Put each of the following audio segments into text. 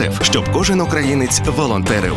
ЮНІСЕФ, щоб кожен українець волонтерив.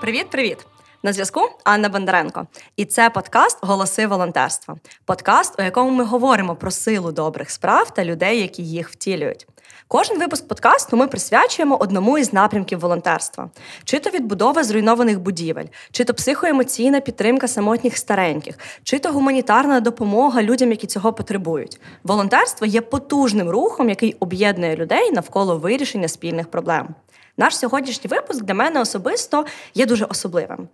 Привіт, привіт! На зв'язку Анна Бондаренко, і це подкаст Голоси волонтерства. Подкаст, у якому ми говоримо про силу добрих справ та людей, які їх втілюють. Кожен випуск подкасту ми присвячуємо одному із напрямків волонтерства: чи то відбудова зруйнованих будівель, чи то психоемоційна підтримка самотніх стареньких, чи то гуманітарна допомога людям, які цього потребують. Волонтерство є потужним рухом, який об'єднує людей навколо вирішення спільних проблем. Наш сьогоднішній випуск для мене особисто є дуже особливим.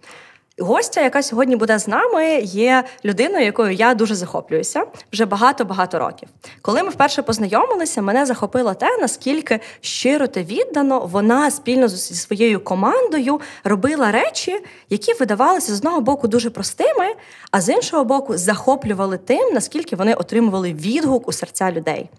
Гостя, яка сьогодні буде з нами, є людиною, якою я дуже захоплююся вже багато-багато років. Коли ми вперше познайомилися, мене захопило те, наскільки щиро та віддано вона спільно зі своєю командою робила речі, які видавалися з одного боку дуже простими, а з іншого боку, захоплювали тим, наскільки вони отримували відгук у серця людей.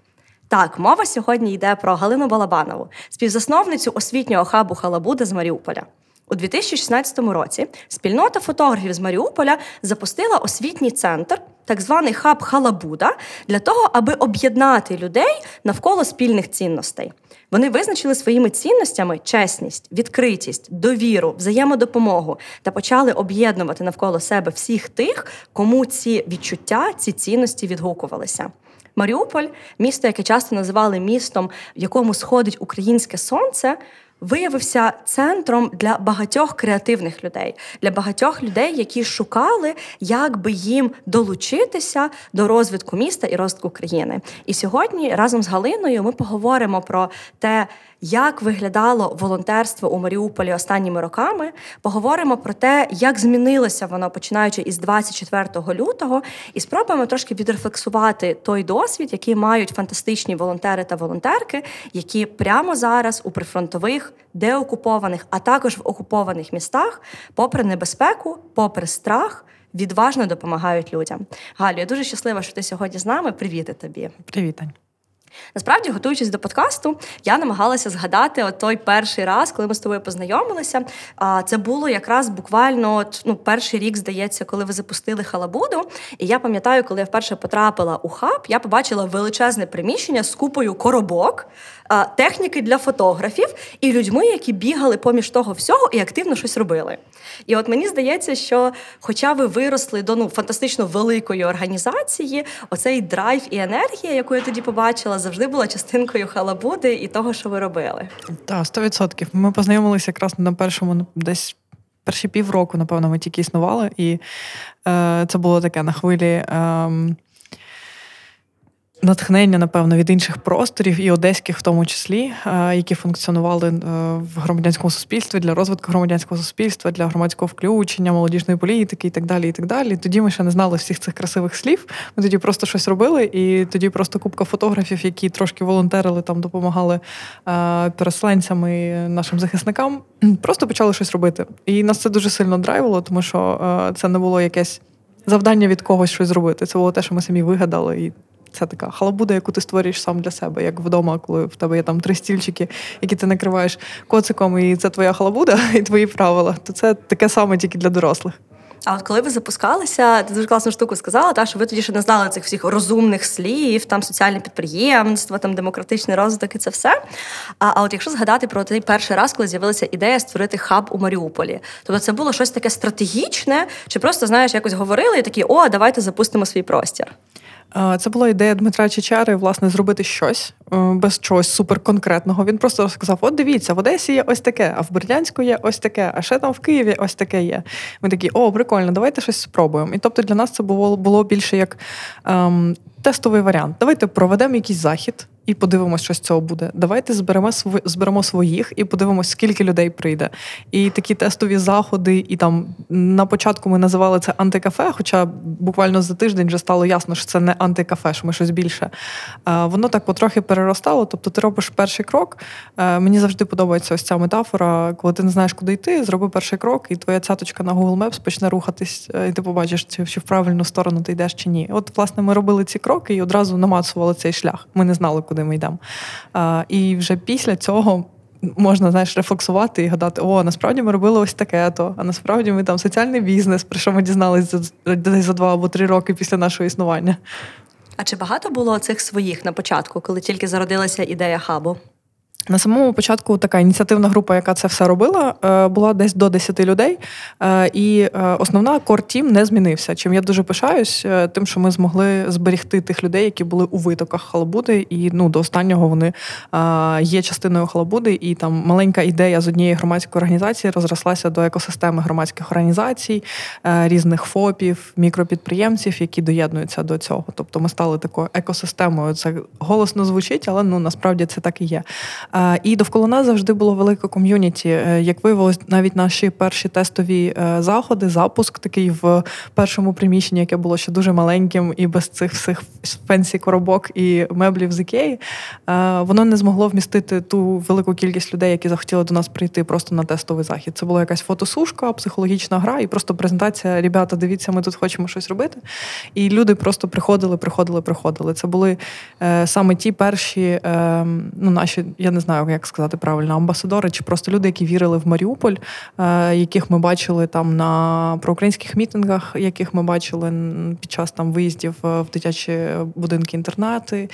Так, мова сьогодні йде про Галину Балабанову, співзасновницю освітнього хабу Халабуда з Маріуполя. У 2016 році спільнота фотографів з Маріуполя запустила освітній центр, так званий хаб Халабуда, для того, аби об'єднати людей навколо спільних цінностей. Вони визначили своїми цінностями чесність, відкритість, довіру, взаємодопомогу та почали об'єднувати навколо себе всіх тих, кому ці відчуття, ці цінності відгукувалися. Маріуполь, місто, яке часто називали містом, в якому сходить українське сонце, виявився центром для багатьох креативних людей, для багатьох людей, які шукали, як би їм долучитися до розвитку міста і розвитку країни. І сьогодні разом з Галиною ми поговоримо про те, як виглядало волонтерство у Маріуполі останніми роками. Поговоримо про те, як змінилося воно починаючи із 24 лютого, і спробуємо трошки відрефлексувати той досвід, який мають фантастичні волонтери та волонтерки, які прямо зараз у прифронтових, деокупованих, а також в окупованих містах, попри небезпеку, попри страх. Відважно допомагають людям. Галю, я дуже щаслива, що ти сьогодні з нами. Привіт тобі. Привіт, Ань. Насправді, готуючись до подкасту, я намагалася згадати от той перший раз, коли ми з тобою познайомилися. Це було якраз буквально ну, перший рік, здається, коли ви запустили халабуду. І я пам'ятаю, коли я вперше потрапила у хаб, я побачила величезне приміщення з купою коробок, техніки для фотографів і людьми, які бігали поміж того всього і активно щось робили. І от мені здається, що, хоча ви виросли до ну фантастично великої організації, оцей драйв і енергія, яку я тоді побачила, завжди була частинкою халабуди і того, що ви робили. Так, сто відсотків. Ми познайомилися якраз на першому десь. Перші півроку, напевно, ми тільки існували, і е, це було таке на хвилі е, натхнення, напевно, від інших просторів і одеських, в тому числі, е, які функціонували е, в громадянському суспільстві для розвитку громадянського суспільства, для громадського включення, молодіжної політики і так далі. І так далі. Тоді ми ще не знали всіх цих красивих слів. Ми тоді просто щось робили, і тоді просто купка фотографів, які трошки волонтерили, там допомагали е, переселенцям і нашим захисникам, просто почали щось робити. І нас це дуже сильно драйвило, тому що це не було якесь. Завдання від когось щось зробити. Це було те, що ми самі вигадали, і це така халабуда, яку ти створюєш сам для себе, як вдома, коли в тебе є там три стільчики, які ти накриваєш коциком, і це твоя халабуда і твої правила. То це таке саме тільки для дорослих. А от коли ви запускалися, ти дуже класну штуку сказала, та що ви тоді ще не знали цих всіх розумних слів, там соціальне підприємство, там демократичний розвиток і це все. А а от якщо згадати про той перший раз, коли з'явилася ідея створити хаб у Маріуполі, тобто це було щось таке стратегічне, чи просто знаєш, якось говорили і такі о, давайте запустимо свій простір. Це була ідея Дмитра Чечари, власне, зробити щось е, без чогось суперконкретного. Він просто сказав: От дивіться, в Одесі є ось таке, а в Бердянську є ось таке, а ще там в Києві ось таке є. Ми такі, о, прикольно, давайте щось спробуємо. І тобто для нас це було було більше як ем, тестовий варіант. Давайте проведемо якийсь захід. І подивимось, що з цього буде. Давайте зберемо зберемо своїх і подивимось, скільки людей прийде. І такі тестові заходи, і там на початку ми називали це антикафе, хоча буквально за тиждень вже стало ясно, що це не антикафе, що ми щось більше. Воно так потрохи переростало. Тобто, ти робиш перший крок. Мені завжди подобається ось ця метафора, коли ти не знаєш, куди йти, зроби перший крок, і твоя цяточка на Google Maps почне рухатись, е, і ти побачиш, чи в правильну сторону ти йдеш чи ні. От, власне, ми робили ці кроки і одразу намацували цей шлях. Ми не знали, куди ми йдемо. І вже після цього. Можна знаєш, рефлексувати і гадати, о, насправді ми робили ось таке, то а насправді ми там соціальний бізнес, про що ми дізналися за, за два або три роки після нашого існування. А чи багато було цих своїх на початку, коли тільки зародилася ідея хабу? На самому початку така ініціативна група, яка це все робила, е, була десь до 10 людей. Е, і е, основна кор-тім не змінився. Чим я дуже пишаюсь, тим, що ми змогли зберегти тих людей, які були у витоках Халабуди, і ну до останнього вони є частиною Халабуди. І там маленька ідея з однієї громадської організації розрослася до екосистеми громадських організацій, різних ФОПів, мікропідприємців, які доєднуються до цього. Тобто ми стали такою екосистемою. Це голосно звучить, але ну насправді це так і є. І довкола нас завжди було велике ком'юніті. Е, як виявилось, навіть наші перші тестові е, заходи, запуск такий в першому приміщенні, яке було ще дуже маленьким, і без цих всіх фенсі коробок і меблів з ікеї, е, воно не змогло вмістити ту велику кількість людей, які захотіли до нас прийти просто на тестовий захід. Це була якась фотосушка, психологічна гра, і просто презентація. Ребята, дивіться, ми тут хочемо щось робити. І люди просто приходили, приходили, приходили. Це були саме ті перші, ем, ну наші, я не знаю, як сказати правильно, амбасадори чи просто люди, які вірили в Маріуполь, е, яких ми бачили там на проукраїнських мітингах, яких ми бачили під час там виїздів в дитячі будинки інтернати.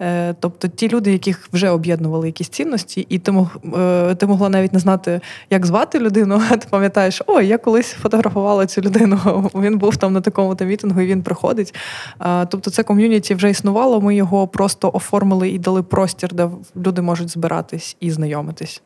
Е, тобто ті люди, яких вже об'єднували якісь цінності, і ти мог е, ти могла навіть не знати, як звати людину. а Ти пам'ятаєш, ой, я колись фотографувала цю людину. Він був там на такому то мітингу, і він приходить. Тобто, це ком'юніті вже існувало. Ми його просто оформили і дали простір, де люди можуть збиратися збиратись і знайомитись.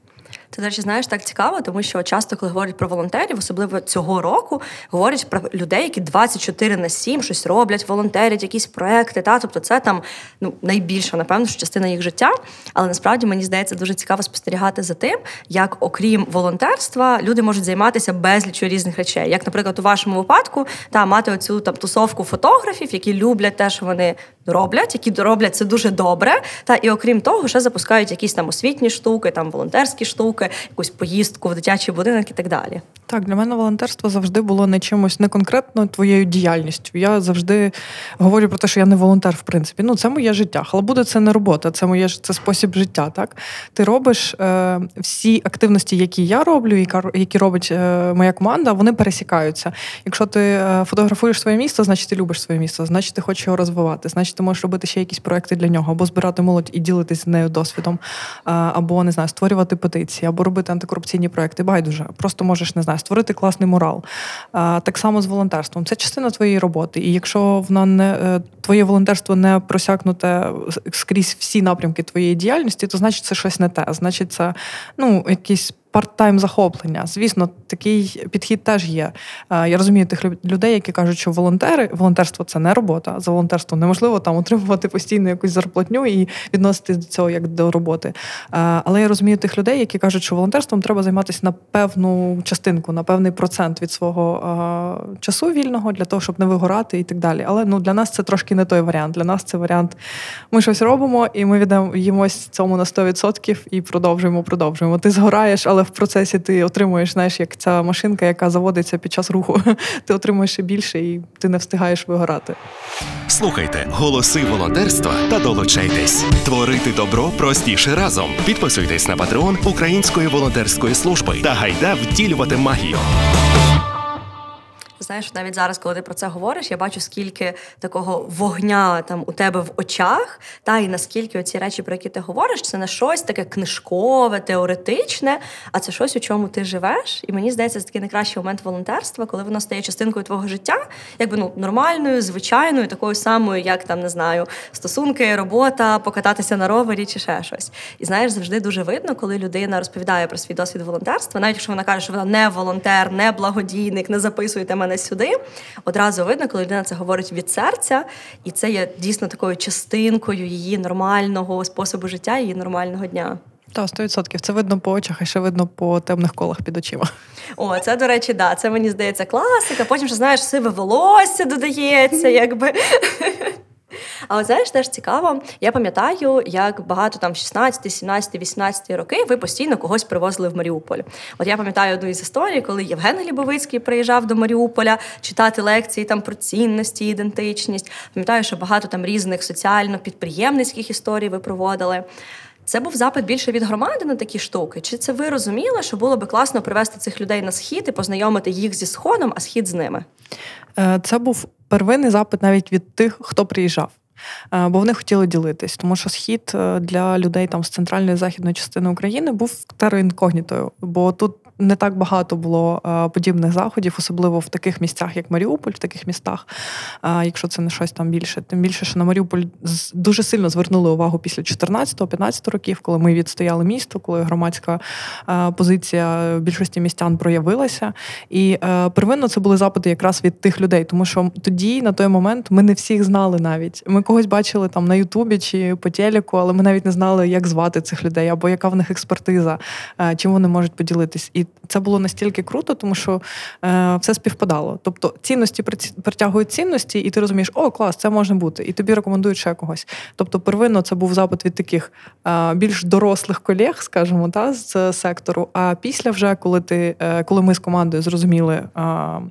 Ти, до речі, знаєш, так цікаво, тому що часто, коли говорять про волонтерів, особливо цього року, говорять про людей, які 24 на 7 щось роблять, волонтерять, якісь проекти. Та? Тобто це там ну, найбільша, напевно, що частина їх життя. Але насправді мені здається дуже цікаво спостерігати за тим, як, окрім волонтерства, люди можуть займатися безлічю різних речей. Як, наприклад, у вашому випадку, та мати оцю там тусовку фотографів, які люблять те, що вони роблять, які роблять це дуже добре. Та і окрім того, ще запускають якісь там освітні штуки, там волонтерські штуки, якусь поїздку в дитячий будинок і так далі. Так, для мене волонтерство завжди було не чимось не конкретно твоєю діяльністю. Я завжди говорю про те, що я не волонтер, в принципі. Ну, це моє життя. Халабуда це не робота, це моє це спосіб життя. Так, ти робиш е, всі активності, які я роблю, які робить е, моя команда, вони пересікаються. Якщо ти е, фотографуєш своє місто, значить ти любиш своє місто, значить ти хочеш його розвивати, значить ти можеш робити ще якісь проекти для нього, або збирати молодь і ділитися з нею досвідом, е, або не знаю, створювати петиції, або робити антикорупційні проекти. Байдуже, просто можеш не знаю створити класний мурал. Так само з волонтерством. Це частина твоєї роботи. І якщо вона не е, твоє волонтерство не просякнуте скрізь всі напрямки твоєї діяльності, то значить це щось не те. Значить, це ну якісь парт-тайм захоплення. Звісно, такий підхід теж є. Е, я розумію тих людей, які кажуть, що волонтери, волонтерство це не робота. За волонтерство неможливо там отримувати постійно якусь зарплатню і відноситись до цього як до роботи. Е, але я розумію тих людей, які кажуть, що волонтерством треба займатися на певну частинку, на певний процент від свого е, часу вільного для того, щоб не вигорати і так далі. Але ну для нас це трошки не той варіант. Для нас це варіант. Ми щось робимо, і ми віддаємось цьому на 100% і продовжуємо, продовжуємо. Ти згораєш, але в процесі ти отримуєш, знаєш, як ця машинка, яка заводиться під час руху. Ти отримуєш ще більше і ти не встигаєш вигорати. Слухайте голоси волонтерства та долучайтесь. Творити добро простіше разом. Підписуйтесь на патреон Української волонтерської служби та гайда втілювати магію. Знаєш, навіть зараз, коли ти про це говориш, я бачу, скільки такого вогня там у тебе в очах, та і наскільки оці речі, про які ти говориш, це не щось таке книжкове, теоретичне, а це щось, у чому ти живеш. І мені здається, це такий найкращий момент волонтерства, коли воно стає частинкою твого життя, якби ну нормальною, звичайною, такою самою, як там не знаю, стосунки, робота, покататися на ровері чи ще щось. І знаєш, завжди дуже видно, коли людина розповідає про свій досвід волонтерства, навіть якщо вона каже, що вона не волонтер, не благодійник, не записуйте мене приїхали сюди, одразу видно, коли людина це говорить від серця, і це є дійсно такою частинкою її нормального способу життя, її нормального дня. Та 100%. Це видно по очах, а ще видно по темних колах під очима. О, це, до речі, да, це мені здається класика. Потім ще знаєш, сиве волосся додається, якби. А от знаєш, теж цікаво. Я пам'ятаю, як багато там 16, 17, 18 роки ви постійно когось привозили в Маріуполь. От я пам'ятаю одну із історій, коли Євген Глібовицький приїжджав до Маріуполя читати лекції там про цінності, ідентичність. Пам'ятаю, що багато там різних соціально-підприємницьких історій ви проводили. Це був запит більше від громади на такі штуки. Чи це ви розуміли, що було би класно привести цих людей на схід і познайомити їх зі сходом, а схід з ними? Е, це був первинний запит навіть від тих, хто приїжджав. Е, бо вони хотіли ділитись, тому що схід е, для людей там з центральної західної частини України був терроінкогнітою, бо тут не так багато було е, подібних заходів, особливо в таких місцях, як Маріуполь, в таких містах, якщо це не щось там більше. Тим більше, що на Маріуполь дуже сильно звернули увагу після 14-15 років, коли ми відстояли місто, коли громадська позиція більшості містян проявилася. І первинно це були запити якраз від тих людей, тому що тоді, на той момент, ми не всіх знали навіть. Ми когось бачили там на Ютубі чи по телеку, але ми навіть не знали, як звати цих людей, або яка в них експертиза, е, чим вони можуть поділитись. І це було настільки круто, тому що е, все співпадало. Тобто цінності притягують цінності, і ти розумієш, о, клас, це може бути, і тобі рекомендують ще когось. Тобто, первинно це був запит від таких е, більш дорослих колег, скажімо, та з сектору. А після, вже коли ти, коли ми з командою зрозуміли,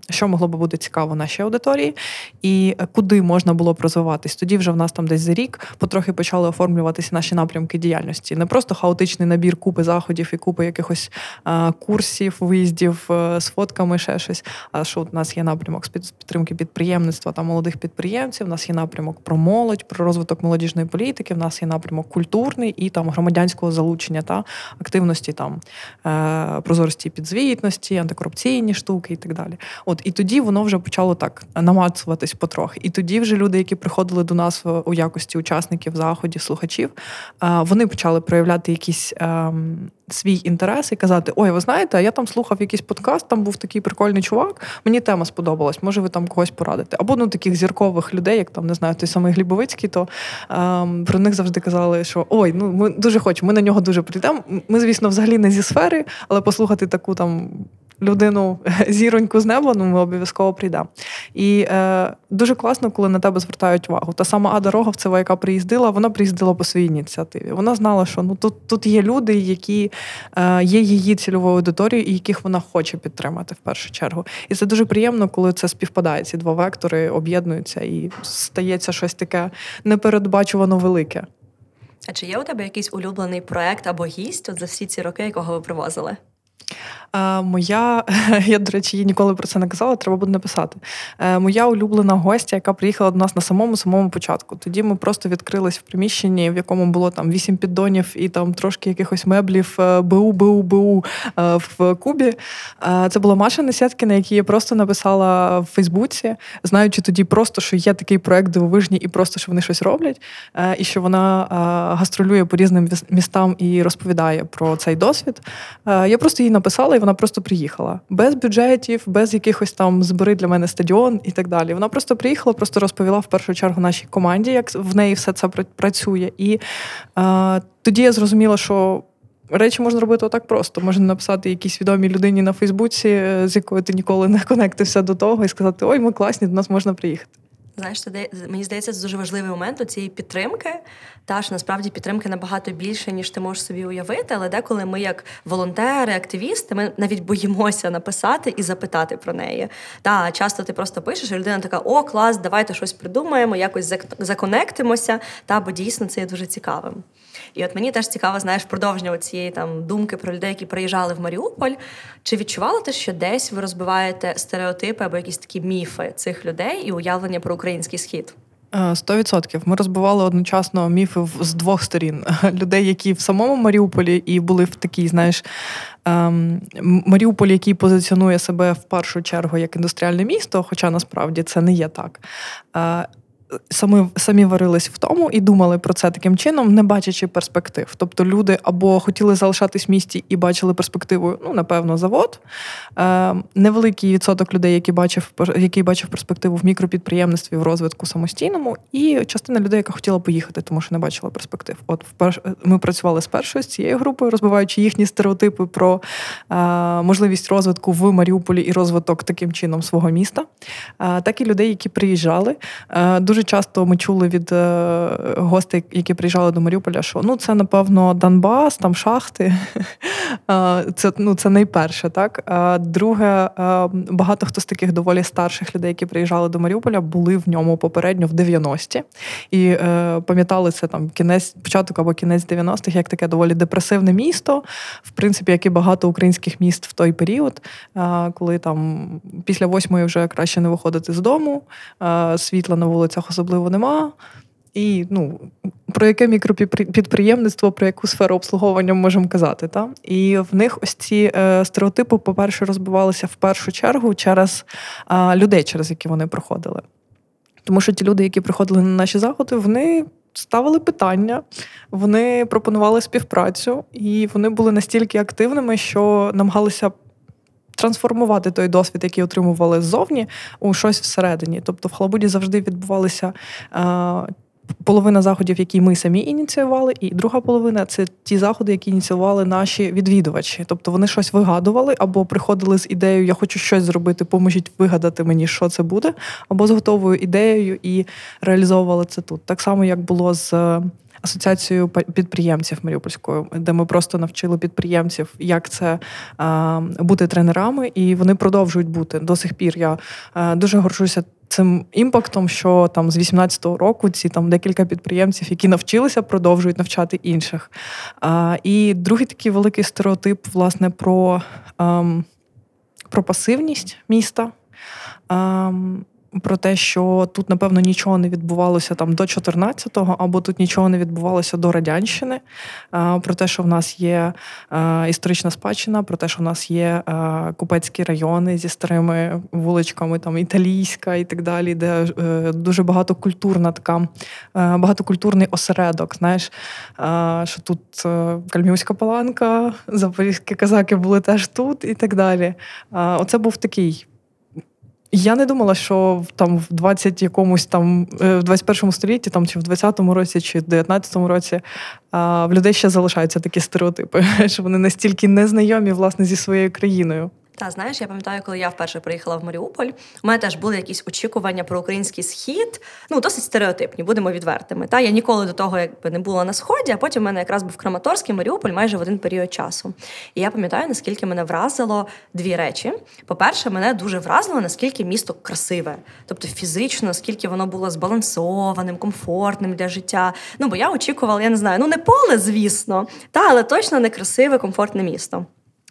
що могло би бути цікаво нашій аудиторії, і куди можна було б розвиватись, тоді вже в нас там десь за рік потрохи почали оформлюватися наші напрямки діяльності. Не просто хаотичний набір купи заходів і купи якихось а, курсів, виїздів з фотками, ще щось. А що у нас є напрямок з підтримки підприємництва та молодих підприємців. У нас є напрямок про молодь, про розвиток молодіжної політики. В нас є напрямок культурний і там громадянського залучення та активності там е, прозорості підзвітності, антикорупційні штуки і так далі. От і тоді воно вже почало так намацуватись потрохи. І тоді вже люди, які приходили до нас нас у якості учасників заходів, слухачів, вони почали проявляти якісь ем, свій інтерес і казати: Ой, ви знаєте, я там слухав якийсь подкаст, там був такий прикольний чувак, мені тема сподобалась, може ви там когось порадите. Або ну таких зіркових людей, як там не знаю, той самий Глібовицький, то ем, про них завжди казали, що ой, ну ми дуже хочемо, ми на нього дуже прийдемо. Ми, звісно, взагалі не зі сфери, але послухати таку там людину зіроньку з неба, ну ми обов'язково прийдемо. І е, дуже класно, коли на тебе звертають увагу. Та сама Ада Роговцева, яка приїздила, вона приїздила по своїй ініціативі. Вона знала, що ну тут тут є люди, які е, є її цільовою аудиторією, і яких вона хоче підтримати в першу чергу. І це дуже приємно, коли це співпадає. Ці два вектори об'єднуються і стається щось таке непередбачувано велике. А чи є у тебе якийсь улюблений проект або гість от за всі ці роки, якого ви привозили? Моя, я, до речі, їй ніколи про це не казала, треба буде написати. Е, моя улюблена гостя, яка приїхала до нас на самому самому початку. Тоді ми просто відкрились в приміщенні, в якому було там вісім піддонів і там трошки якихось меблів е, БУ, БУ, БУ е, в Кубі. Це була Маша Несяткіна, якій я просто написала в Фейсбуці, знаючи тоді просто, що є такий проект дивовижні, і просто що вони щось роблять, і що вона гастролює по різним містам і розповідає про цей досвід. Я просто їй написала, і вона просто приїхала без бюджетів, без якихось там збери для мене стадіон і так далі. Вона просто приїхала, просто розповіла в першу чергу нашій команді, як в неї все це працює. І е, тоді я зрозуміла, що. Речі можна робити отак просто. Можна написати якійсь відомій людині на Фейсбуці, е, з якою ти ніколи не конектився до того, і сказати: Ой, ми класні, до нас можна приїхати. Знаєш, це мені здається, це дуже важливий момент у цієї підтримки. Та що насправді підтримки набагато більше, ніж ти можеш собі уявити. Але деколи ми, як волонтери, активісти, ми навіть боїмося написати і запитати про неї. Та часто ти просто пишеш, і людина така: О, клас, давайте щось придумаємо, якось законектимося. Та бо дійсно це є дуже цікавим. І от мені теж цікаво, знаєш, продовження цієї там думки про людей, які приїжджали в Маріуполь. Чи відчували ти, що десь ви розбиваєте стереотипи або якісь такі міфи цих людей і уявлення про український схід? Е, сто відсотків. Ми розбивали одночасно міфи з двох сторін: людей, які в самому Маріуполі і були в такій, знаєш, ем, Маріуполь, який позиціонує себе в першу чергу як індустріальне місто, хоча насправді це не є так. Е, самі самі варились в тому і думали про це таким чином, не бачачи перспектив. Тобто люди або хотіли залишатись в місті і бачили перспективу, ну напевно, завод. Е, Невеликий відсоток людей, які бачив, який бачив перспективу в мікропідприємництві, в розвитку самостійному, і частина людей, яка хотіла поїхати, тому що не бачила перспектив. От вперше ми працювали з першою з цією групою, розбиваючи їхні стереотипи про е, можливість розвитку в Маріуполі і розвиток таким чином свого міста, е, так і людей, які приїжджали. Е, дуже часто ми чули від е, гостей, які приїжджали до Маріуполя, що ну це напевно Донбас, там шахти. Це ну, це найперше, так. Друге, багато хто з таких доволі старших людей, які приїжджали до Маріуполя, були в ньому попередньо в 90-ті. І е, пам'ятали це там кінець, початок або кінець 90-х, як таке доволі депресивне місто, в принципі, як і багато українських міст в той період, коли там після восьмої вже краще не виходити з дому, світла на вулицях особливо нема. І ну, про яке мікропідприємництво, про яку сферу обслуговування ми можемо казати. Та? І в них ось ці е, стереотипи, по-перше, розбивалися в першу чергу через е, людей, через які вони проходили. Тому що ті люди, які приходили на наші заходи, вони ставили питання, вони пропонували співпрацю, і вони були настільки активними, що намагалися трансформувати той досвід, який отримували ззовні, у щось всередині. Тобто в Халабуді завжди відбувалися. Е, половина заходів, які ми самі ініціювали, і друга половина це ті заходи, які ініціювали наші відвідувачі. Тобто вони щось вигадували або приходили з ідеєю Я хочу щось зробити, поможіть вигадати мені, що це буде, або з готовою ідеєю і реалізовували це тут. Так само, як було з асоціацією підприємців Маріупольською, де ми просто навчили підприємців, як це бути тренерами, і вони продовжують бути до сих пір. Я а, дуже горжуся. Цим імпактом, що там з 18-го року ці там декілька підприємців, які навчилися, продовжують навчати інших. А, І другий такий великий стереотип, власне, про ем, про пасивність міста. Ем, про те, що тут, напевно, нічого не відбувалося там до 14-го, або тут нічого не відбувалося до радянщини, про те, що в нас є історична спадщина, про те, що в нас є купецькі райони зі старими вуличками, там італійська і так далі, де е, дуже багатокультурна така, багатокультурний осередок. Знаєш, що тут е, Кальмівська паланка, запорізькі казаки були теж тут і так далі. Оце був такий. Я не думала, що там в 20 якомусь там е, в 21 столітті, там чи в 20-му році, чи в 19-му році в людей ще залишаються такі стереотипи, що вони настільки незнайомі власне зі своєю країною. Та знаєш, я пам'ятаю, коли я вперше приїхала в Маріуполь, у мене теж були якісь очікування про український схід, ну досить стереотипні, будемо відвертими. Та я ніколи до того якби не була на сході, а потім в мене якраз був Краматорський Маріуполь майже в один період часу. І я пам'ятаю, наскільки мене вразило дві речі. По-перше, мене дуже вразило, наскільки місто красиве, тобто фізично, наскільки воно було збалансованим, комфортним для життя. Ну бо я очікувала, я не знаю, ну не поле, звісно, та але точно не красиве, комфортне місто.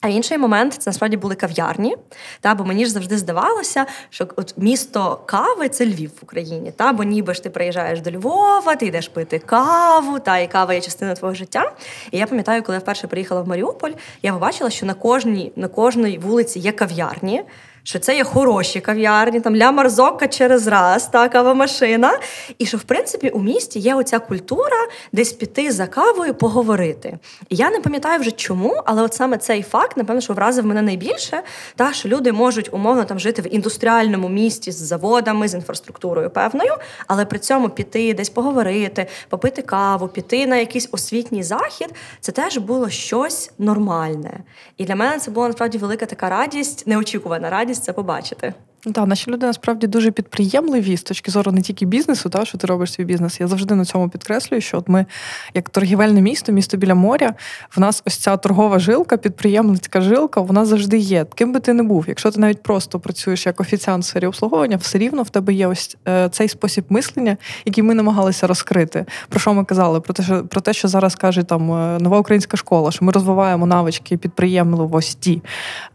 А інший момент це насправді були кав'ярні. Та, Бо мені ж завжди здавалося, що от місто кави це Львів в Україні. Та, Бо ніби ж ти приїжджаєш до Львова, ти йдеш пити каву, та і кава є частиною твого життя. І я пам'ятаю, коли я вперше приїхала в Маріуполь, я побачила, що на кожній на кожній вулиці є кав'ярні що це є хороші кав'ярні, там ля марзока через раз, та кавомашина. І що, в принципі, у місті є оця культура десь піти за кавою поговорити. І я не пам'ятаю вже чому, але от саме цей факт, напевно, що вразив мене найбільше, та що люди можуть умовно там жити в індустріальному місті з заводами, з інфраструктурою певною, але при цьому піти десь поговорити, попити каву, піти на якийсь освітній захід, це теж було щось нормальне. І для мене це була насправді велика така радість, неочікувана радість радість це побачити. Так, наші люди насправді дуже підприємливі з точки зору не тільки бізнесу, та що ти робиш свій бізнес. Я завжди на цьому підкреслюю, що от ми, як торгівельне місто, місто біля моря, в нас ось ця торгова жилка, підприємницька жилка, вона завжди є. Ким би ти не був. Якщо ти навіть просто працюєш як офіціант в сфері обслуговування, все рівно в тебе є ось е, цей спосіб мислення, який ми намагалися розкрити. Про що ми казали? Про те, що про те, що зараз каже там е, нова українська школа, що ми розвиваємо навички підприємливості.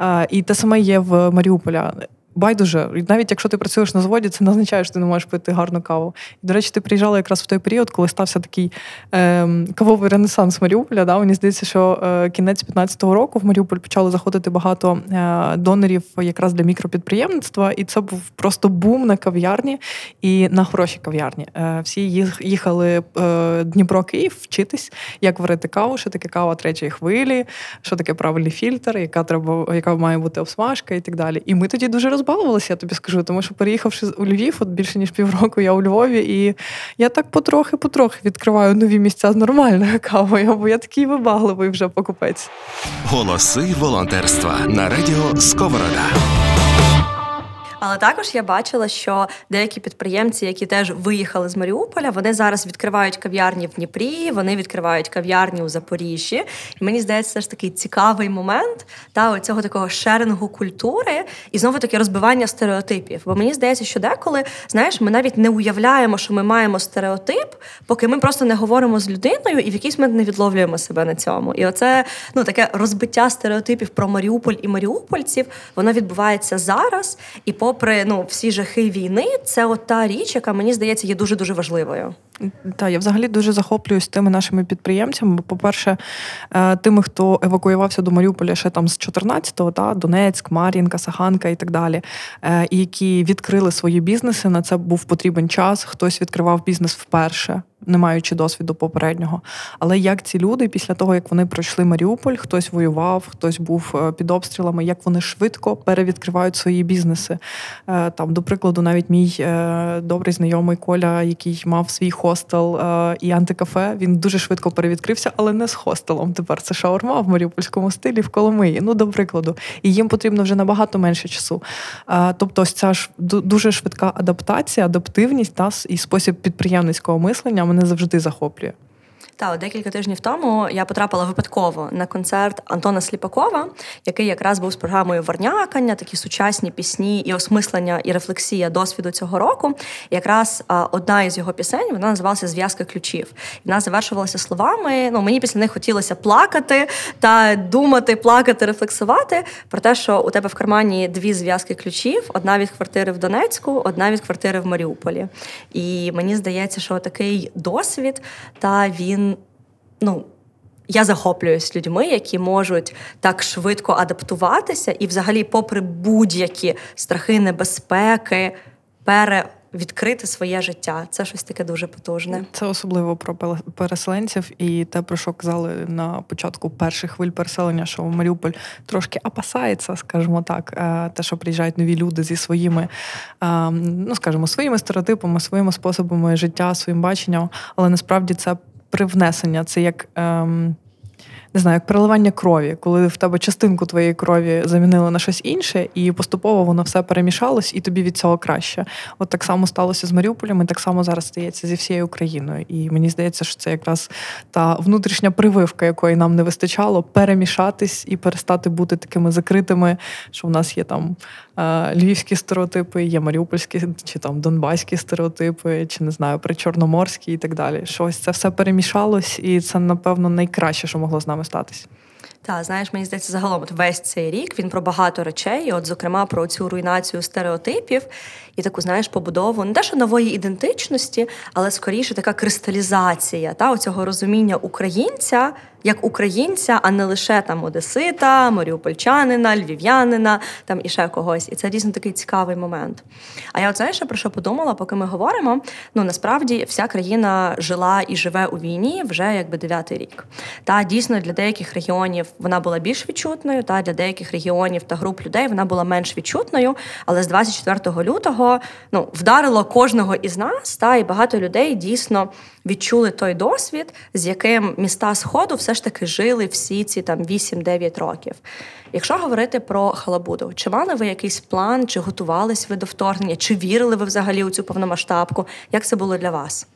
Е, і те саме є в Маріуполя байдуже. Навіть якщо ти працюєш на заводі, це не означає, що ти не можеш пити гарну каву. І, до речі, ти приїжджала якраз в той період, коли стався такий е, кавовий ренесанс Маріуполя. Да? Мені здається, що е, кінець 15-го року в Маріуполь почали заходити багато е, донорів якраз для мікропідприємництва, і це був просто бум на кав'ярні і на хороші кав'ярні. Е, всі їхали е, Дніпро Київ вчитись, як варити каву, що таке кава третьої хвилі, що таке правильний фільтр, яка треба, яка має бути обсмажка і так далі. І ми тоді дуже розбалувалися, я тобі скажу, тому що переїхавши у Львів, от більше ніж півроку я у Львові, і я так потрохи-потрохи відкриваю нові місця з нормальною кавою, бо я такий вибагливий вже покупець. Голоси волонтерства на радіо Сковорода. Але також я бачила, що деякі підприємці, які теж виїхали з Маріуполя, вони зараз відкривають кав'ярні в Дніпрі, вони відкривають кав'ярні у Запоріжжі. І мені здається, це ж такий цікавий момент та оцього такого шерингу культури і знову таки розбивання стереотипів. Бо мені здається, що деколи знаєш, ми навіть не уявляємо, що ми маємо стереотип, поки ми просто не говоримо з людиною і в якийсь момент не відловлюємо себе на цьому. І оце ну таке розбиття стереотипів про Маріуполь і маріупольців, воно відбувається зараз і по попри ну всі жахи війни, це от та річ, яка мені здається є дуже дуже важливою. Так, я взагалі дуже захоплююсь тими нашими підприємцями. Бо, по-перше, е, тими, хто евакуювався до Маріуполя ще там з 14-го, та Донецьк, Мар'їнка, Саханка і так далі, е, і які відкрили свої бізнеси. На це був потрібен час. Хтось відкривав бізнес вперше не маючи досвіду попереднього. Але як ці люди, після того як вони пройшли Маріуполь, хтось воював, хтось був е, під обстрілами, як вони швидко перевідкривають свої бізнеси. Е, там, до прикладу, навіть мій е, добрий знайомий Коля, який мав свій хостел і антикафе, він дуже швидко перевідкрився, але не з хостелом. Тепер це шаурма в маріупольському стилі в Коломиї. Ну, до прикладу, і їм потрібно вже набагато менше часу. Тобто, ось ця ж дуже швидка адаптація, адаптивність та і спосіб підприємницького мислення мене завжди захоплює. Та декілька тижнів тому я потрапила випадково на концерт Антона Сліпакова, який якраз був з програмою Варнякання, такі сучасні пісні і осмислення і рефлексія досвіду цього року. І якраз одна із його пісень вона називалася Зв'язка ключів. І вона завершувалася словами. Ну мені після них хотілося плакати та думати, плакати, рефлексувати про те, що у тебе в кармані дві зв'язки ключів: одна від квартири в Донецьку, одна від квартири в Маріуполі. І мені здається, що такий досвід та він ну. Я захоплююсь людьми, які можуть так швидко адаптуватися, і, взагалі, попри будь-які страхи, небезпеки, перевідкрити своє життя. Це щось таке дуже потужне. Це особливо про переселенців, і те, про що казали на початку перших хвиль переселення, що Маріуполь трошки опасається, скажімо так, е, те, що приїжджають нові люди зі своїми, е, ну скажімо, своїми стереотипами, своїми способами життя, своїм баченням, але насправді це привнесення. Це як. Ем, не знаю, як переливання крові, коли в тебе частинку твоєї крові замінили на щось інше, і поступово воно все перемішалось, і тобі від цього краще. От так само сталося з Маріуполем, і так само зараз стається зі всією Україною. І мені здається, що це якраз та внутрішня прививка, якої нам не вистачало, перемішатись і перестати бути такими закритими, що в нас є там е, львівські стереотипи, є маріупольські чи там донбаські стереотипи, чи не знаю, причорноморські і так далі. Щось це все перемішалось, і це напевно найкраще, що могло з нами статись. Та знаєш, мені здається, загалом от весь цей рік він про багато речей, от, зокрема, про цю руйнацію стереотипів і таку, знаєш, побудову не те, що нової ідентичності, але скоріше така кристалізація та оцього розуміння українця як українця, а не лише там Одесита, Маріупольчанина, Львів'янина там і ще когось. І це дійсно такий цікавий момент. А я от знаєш, про що подумала, поки ми говоримо? Ну насправді вся країна жила і живе у війні вже якби дев'ятий рік. Та дійсно для деяких регіонів вона була більш відчутною, та для деяких регіонів та груп людей вона була менш відчутною. Але з 24 лютого ну вдарило кожного із нас, та і багато людей дійсно відчули той досвід, з яким міста Сходу все ж таки жили всі ці там 8-9 років. Якщо говорити про Халабуду, чи мали ви якийсь план, чи готувались ви до вторгнення, чи вірили ви взагалі у цю повномасштабку? Як це було для вас?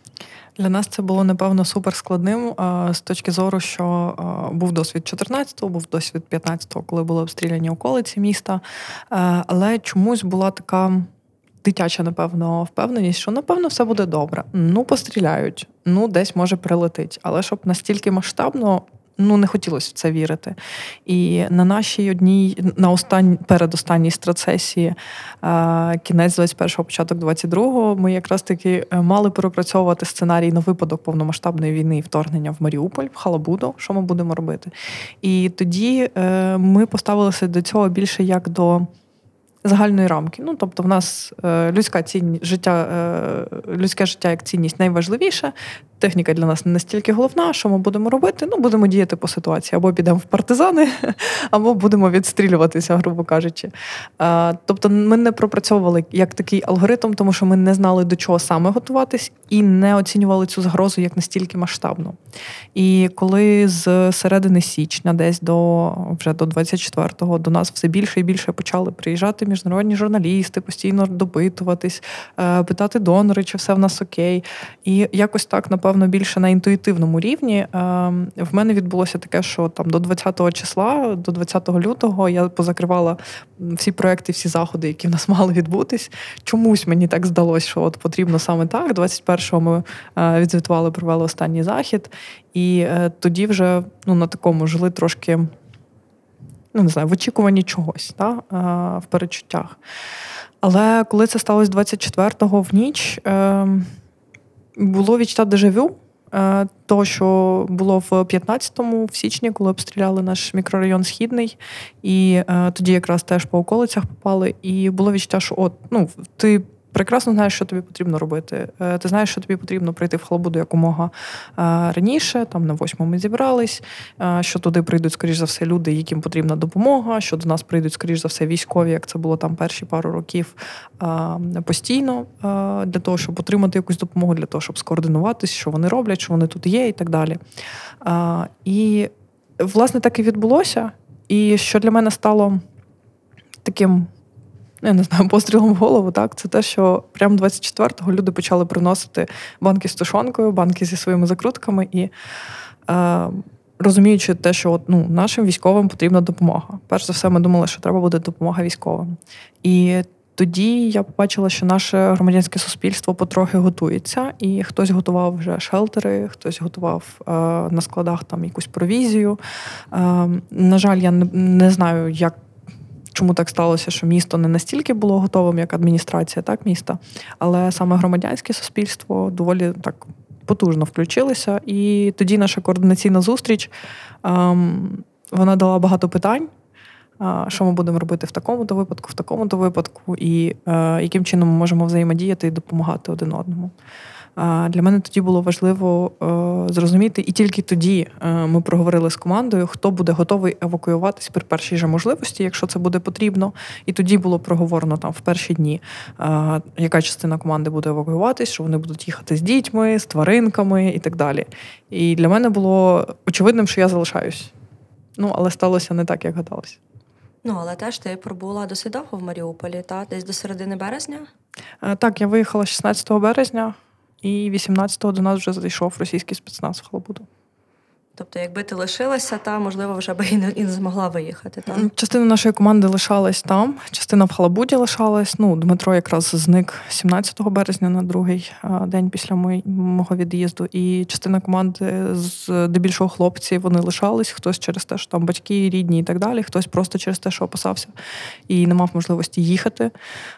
Для нас це було напевно суперскладним з точки зору, що був досвід 14-го, був досвід 15-го, коли були обстріляні околиці міста. Але чомусь була така дитяча, напевно, впевненість, що напевно все буде добре. Ну, постріляють, ну десь може прилетить. Але щоб настільки масштабно, ну не хотілося в це вірити. І на нашій одній, на останній передостанній страцесії, кінець 21-го, початок 22-го, ми якраз таки е, мали пропрацьовувати сценарій на випадок повномасштабної війни і вторгнення в Маріуполь, в Халабуду, що ми будемо робити. І тоді е, ми поставилися до цього більше як до загальної рамки. Ну тобто, в нас е, людська цінність життя, е, людське життя як цінність найважливіше. Техніка для нас не настільки головна, що ми будемо робити? Ну, будемо діяти по ситуації. Або підемо в партизани, або будемо відстрілюватися, грубо кажучи. Тобто, ми не пропрацьовували як такий алгоритм, тому що ми не знали, до чого саме готуватись, і не оцінювали цю загрозу як настільки масштабну. І коли з середини січня, десь до вже до 24-го, до нас все більше і більше почали приїжджати міжнародні журналісти, постійно допитуватись, е, питати донори, чи все в нас окей. І якось так, напевно напевно, більше на інтуїтивному рівні. Ем, в мене відбулося таке, що там до 20-го числа, до 20 лютого, я позакривала всі проекти, всі заходи, які в нас мали відбутись. Чомусь мені так здалося, що от потрібно саме так. 21-го ми е, відзвітували, провели останній захід, і е, тоді вже ну, на такому жили трошки. Ну, не знаю, в очікуванні чогось, та, е, в перечуттях. Але коли це сталося 24-го в ніч, ем, було відчуття дежавю, е, того, що було в 15-му, в січні, коли обстріляли наш мікрорайон Східний, і е, тоді якраз теж по околицях попали. І було відчуття, що от ну ти прекрасно знаєш, що тобі потрібно робити. Е, ти знаєш, що тобі потрібно прийти в Халабуду якомога е, раніше. Там на восьмому ми зібрались. Е, що туди прийдуть, скоріш за все, люди, яким потрібна допомога. Що до нас прийдуть, скоріш за все, військові, як це було там перші пару років постійно для того, щоб отримати якусь допомогу, для того, щоб скоординуватись, що вони роблять, що вони тут є, і так далі. І власне так і відбулося. І що для мене стало таким я не знаю, пострілом в голову, так, це те, що прямо 24-го люди почали приносити банки з тушонкою, банки зі своїми закрутками і. Е, Розуміючи те, що ну, нашим військовим потрібна допомога. Перш за все, ми думали, що треба буде допомога військовим. І тоді я побачила, що наше громадянське суспільство потрохи готується, і хтось готував вже шелтери, хтось готував е, на складах там якусь провізію. Е, на жаль, я не, не знаю, як чому так сталося, що місто не настільки було готовим, як адміністрація, так міста, але саме громадянське суспільство доволі так потужно включилося. І тоді наша координаційна зустріч ем, вона дала багато питань. Що ми будемо робити в такому-то випадку, в такому-то випадку, і е, яким чином ми можемо взаємодіяти і допомагати один одному. Для мене тоді було важливо е, зрозуміти, і тільки тоді е, ми проговорили з командою, хто буде готовий евакуюватись при першій же можливості, якщо це буде потрібно. І тоді було проговорено там в перші дні, е, яка частина команди буде евакуюватись, що вони будуть їхати з дітьми, з тваринками і так далі. І для мене було очевидним, що я залишаюсь. Ну, але сталося не так, як гадалося. Ну, але теж ти пробула досить довго в Маріуполі, та десь до середини березня? Так, я виїхала 16 березня. І 18-го до нас вже зайшов російський спецназ в Халабуду. Тобто, якби ти лишилася, та можливо вже би і не, і не змогла виїхати. Та? Частина нашої команди лишалась там, частина в Халабуді лишалась. Ну, Дмитро якраз зник 17 березня на другий день після мого від'їзду. І частина команди здебільшого хлопці вони лишались. Хтось через те, що там батьки, рідні і так далі, хтось просто через те, що опасався і не мав можливості їхати,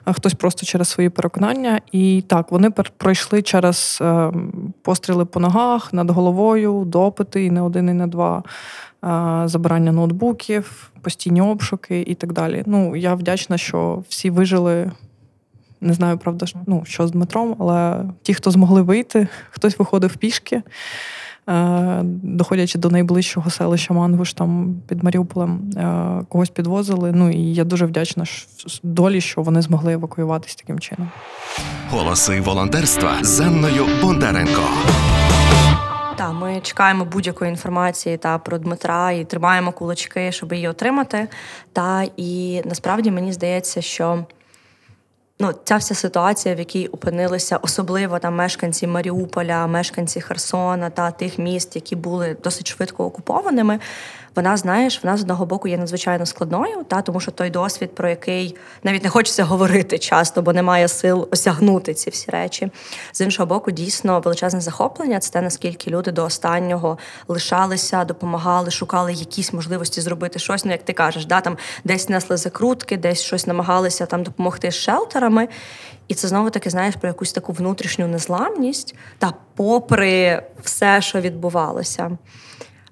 хтось просто через свої переконання. І так, вони пройшли через ем, постріли по ногах, над головою, допити і не один і не два, забирання ноутбуків, постійні обшуки і так далі. Ну, я вдячна, що всі вижили. Не знаю, правда, ну, що з Дмитром, але ті, хто змогли вийти, хтось виходив пішки, доходячи до найближчого селища Мангуш, там під Маріуполем, когось підвозили. Ну і я дуже вдячна долі, що вони змогли евакуюватись таким чином. Голоси волонтерства з Анною Бондаренко. Та ми чекаємо будь-якої інформації та про Дмитра і тримаємо кулачки, щоб її отримати. Та і насправді мені здається, що ну, ця вся ситуація, в якій опинилися особливо там мешканці Маріуполя, мешканці Херсона та тих міст, які були досить швидко окупованими, вона, знаєш, вона з одного боку є надзвичайно складною, та тому що той досвід, про який навіть не хочеться говорити часто, бо немає сил осягнути ці всі речі. З іншого боку, дійсно величезне захоплення це те, наскільки люди до останнього лишалися, допомагали, шукали якісь можливості зробити щось. Ну, як ти кажеш, да, там десь несли закрутки, десь щось намагалися там допомогти з шелтерами. І це знову таки знаєш про якусь таку внутрішню незламність, та попри все, що відбувалося.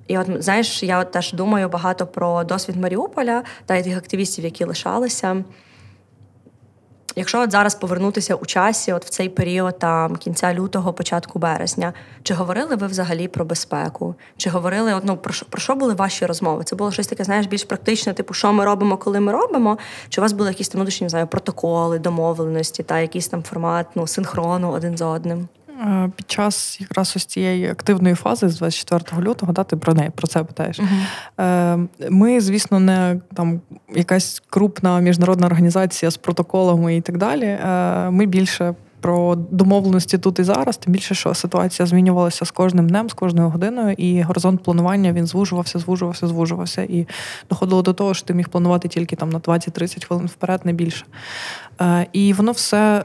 І от знаєш, я от теж думаю багато про досвід Маріуполя та тих активістів, які лишалися. Якщо от зараз повернутися у часі, от в цей період там кінця лютого, початку березня, чи говорили ви взагалі про безпеку? Чи говорили от, ну, про що про що були ваші розмови? Це було щось таке, знаєш, більш практичне, типу, що ми робимо, коли ми робимо? Чи у вас були якісь там внутрішні не знаю, протоколи, домовленості та якийсь там формат ну, синхрону один з одним? Е, під час якраз ось цієї активної фази з 24 лютого, да, ти про неї про це питаєш. Uh-huh. Ми, звісно, не там якась крупна міжнародна організація з протоколами і так далі. Е, ми більше. Про домовленості тут і зараз, тим більше, що ситуація змінювалася з кожним днем, з кожною годиною, і горизонт планування він звужувався, звужувався, звужувався. І доходило до того, що ти міг планувати тільки там на 20-30 хвилин вперед, не більше. І воно все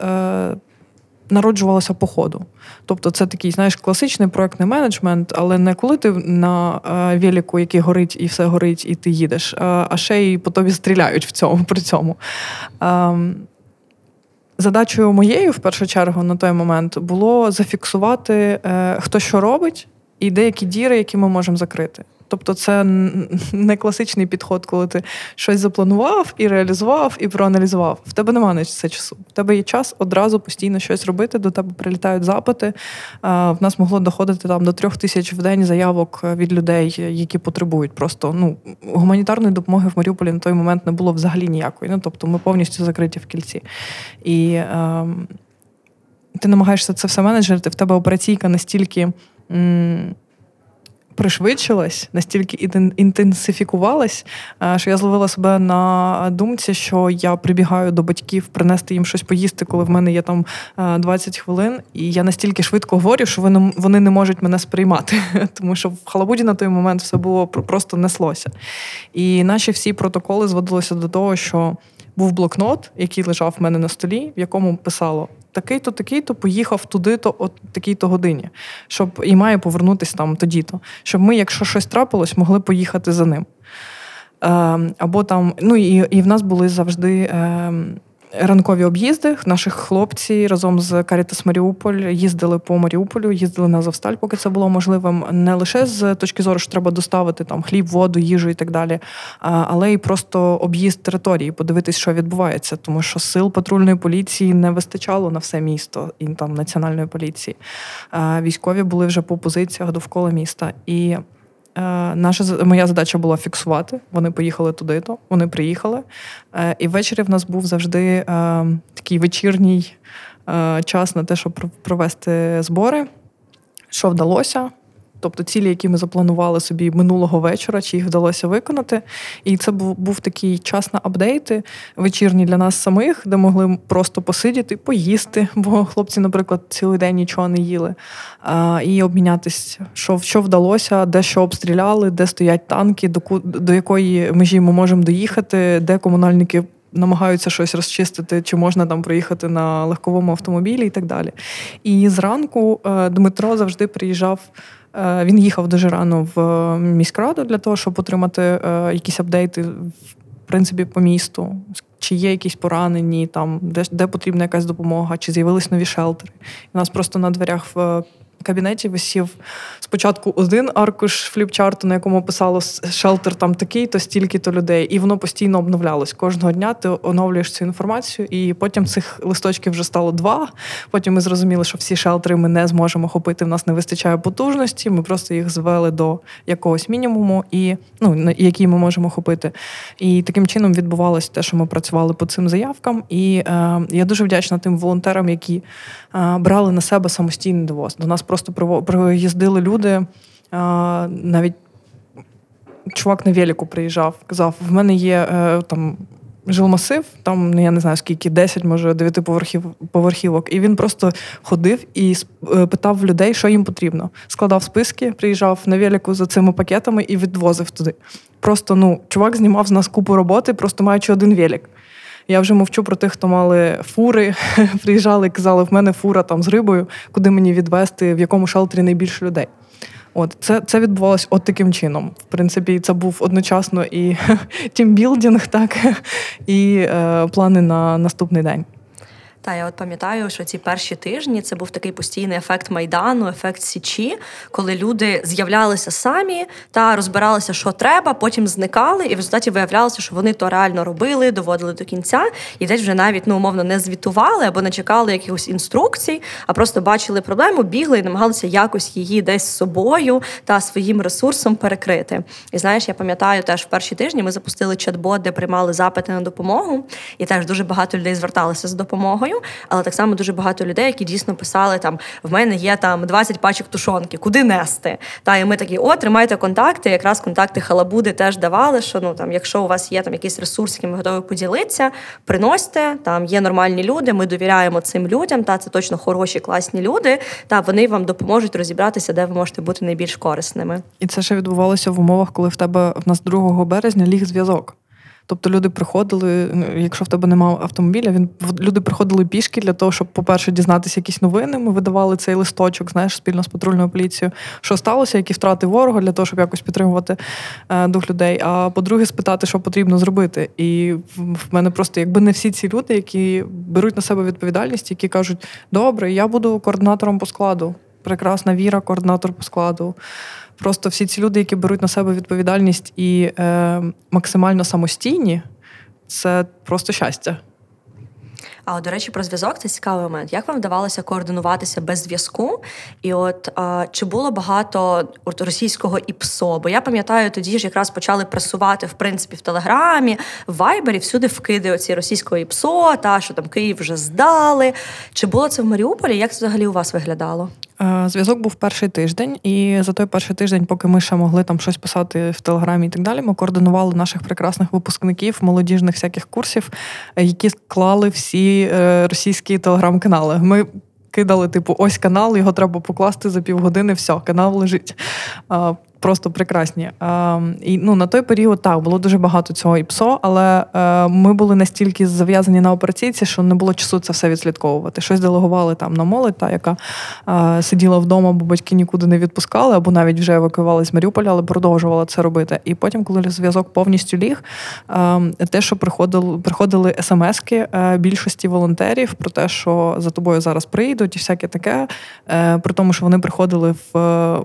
народжувалася по ходу. Тобто це такий, знаєш, класичний проектний менеджмент, але не коли ти на е, велику, який горить і все горить, і ти їдеш, а ще й по тобі стріляють в цьому при цьому. Ем, задачею моєю, в першу чергу, на той момент було зафіксувати, е, хто що робить, і деякі діри, які ми можемо закрити. Тобто, це не класичний підход, коли ти щось запланував і реалізував, і проаналізував. В тебе немає на це часу. В тебе є час одразу постійно щось робити. До тебе прилітають запити. В нас могло доходити там до трьох тисяч в день заявок від людей, які потребують. Просто ну гуманітарної допомоги в Маріуполі на той момент не було взагалі ніякої. Ну тобто, ми повністю закриті в кільці. І е, ти намагаєшся це все менеджерити. В тебе операційка настільки. Пришвидшилась, настільки інтенсифікувалась, е, що я зловила себе на думці, що я прибігаю до батьків принести їм щось поїсти, коли в мене є там 20 е, хвилин, і я настільки швидко говорю, що вони не можуть мене сприймати, тому що в Халабуді на той момент все було просто неслося. І наші всі протоколи зводилися до того, що був блокнот, який лежав в мене на столі, в якому писало такий-то, такий-то поїхав туди-то, от такій-то годині, щоб і має повернутися там тоді-то, щоб ми, якщо щось трапилось, могли поїхати за ним. Е, Або там, ну і і в нас були завжди. Ранкові об'їзди. Наших хлопці разом з Карітас Маріуполь їздили по Маріуполю, їздили на Завсталь, поки це було можливим. Не лише з точки зору, що треба доставити там хліб, воду, їжу і так далі, але й просто об'їзд території, подивитись, що відбувається, тому що сил патрульної поліції не вистачало на все місто і там національної поліції. Військові були вже по позиціях довкола міста і. Е, наша моя задача була фіксувати. Вони поїхали туди, то вони приїхали. Е, і ввечері в нас був завжди е, такий вечірній час на те, щоб провести збори. Що вдалося, Тобто цілі, які ми запланували собі минулого вечора, чи їх вдалося виконати. І це був був такий час на апдейти вечірні для нас самих, де могли просто посидіти, поїсти, бо хлопці, наприклад, цілий день нічого не їли, а, і обмінятися, що що вдалося, де що обстріляли, де стоять танки, до до якої межі ми можемо доїхати, де комунальники. Намагаються щось розчистити, чи можна там проїхати на легковому автомобілі і так далі. І зранку е, Дмитро завжди приїжджав він їхав дуже рано в е, міськраду для того, щоб отримати е, якісь апдейти в принципі по місту. Чи є якісь поранені, там де де потрібна якась допомога, чи з'явились нові шелтери. У нас просто на дверях в кабінеті висів спочатку один аркуш фліпчарту, на якому писало шелтер там такий, то стільки-то людей, і воно постійно обновлялось. Кожного дня ти оновлюєш цю інформацію, і потім цих листочків вже стало два. Потім ми зрозуміли, що всі шелтери ми не зможемо хопити. В нас не вистачає потужності. Ми просто їх звели до якогось мінімуму, і ну який ми можемо хопити. І таким чином відбувалося те, що ми працювали по цим заявкам. І е, я дуже вдячна тим волонтерам, які брали на себе самостійний довоз. До нас просто приїздили люди. Навіть чувак на велику приїжджав, казав: в мене є е, там жилмасив, там ну, я не знаю скільки, 10, може 9 поверхів, поверхівок. І він просто ходив і е, питав людей, що їм потрібно. Складав списки, приїжджав на велику за цими пакетами і відвозив туди. Просто ну, чувак знімав з нас купу роботи, просто маючи один велик. Я вже мовчу про тих, хто мали фури, приїжджали і казали, в мене фура там з рибою, куди мені відвести, в якому шелтері найбільше людей. От це це відбувалось от таким чином. В принципі, це був одночасно і тімбілдінг, так і е, плани на наступний день. Та я от пам'ятаю, що ці перші тижні це був такий постійний ефект майдану, ефект січі, коли люди з'являлися самі та розбиралися, що треба, потім зникали, і в результаті виявлялося, що вони то реально робили, доводили до кінця, і десь вже навіть ну умовно не звітували або не чекали якихось інструкцій, а просто бачили проблему, бігли і намагалися якось її десь з собою та своїм ресурсом перекрити. І знаєш, я пам'ятаю, теж в перші тижні ми запустили чат-бот, де приймали запити на допомогу, і теж дуже багато людей зверталися з допомогою але так само дуже багато людей, які дійсно писали там: в мене є там 20 пачок тушонки, куди нести? Та і ми такі, о, тримайте контакти. Якраз контакти халабуди теж давали. Що ну там, якщо у вас є там якийсь ресурс, яким ви готові поділитися, приносьте там є нормальні люди. Ми довіряємо цим людям. Та це точно хороші, класні люди. Та вони вам допоможуть розібратися, де ви можете бути найбільш корисними. І це ще відбувалося в умовах, коли в тебе в нас 2 березня ліг зв'язок. Тобто люди приходили, ну, якщо в тебе немає автомобіля, він люди приходили пішки для того, щоб, по-перше, дізнатися якісь новини. Ми видавали цей листочок, знаєш, спільно з патрульною поліцією, що сталося, які втрати ворога для того, щоб якось підтримувати е, дух людей. А по-друге, спитати, що потрібно зробити. І в мене просто, якби не всі ці люди, які беруть на себе відповідальність, які кажуть, добре, я буду координатором по складу. Прекрасна віра, координатор по складу. Просто всі ці люди, які беруть на себе відповідальність і е, максимально самостійні, це просто щастя. А до речі, про зв'язок це цікавий момент. Як вам вдавалося координуватися без зв'язку? І от а, чи було багато от, російського ІПСО? Бо я пам'ятаю, тоді ж якраз почали пресувати в принципі в Телеграмі, в Вайбері всюди вкиди оці російського ІПСО, та що там Київ вже здали. Чи було це в Маріуполі? Як це взагалі у вас виглядало? Е, зв'язок був перший тиждень, і за той перший тиждень, поки ми ще могли там щось писати в телеграмі і так далі, ми координували наших прекрасних випускників молодіжних всяких курсів, які склали всі е, російські телеграм-канали. Ми кидали, типу, ось канал, його треба покласти за півгодини, все, канал лежить просто прекрасні. Е, і ну на той період так було дуже багато цього і ПСО, але е, ми були настільки зав'язані на операційці, що не було часу це все відслідковувати. Щось делегували там на молодь, та яка е, сиділа вдома, бо батьки нікуди не відпускали, або навіть вже евакуювалися з Маріуполя, але продовжувала це робити. І потім, коли зв'язок повністю ліг, е, те, що приходили, приходили смски е, більшості волонтерів про те, що за тобою зараз прийдуть, і всяке таке, е, при тому, що вони приходили в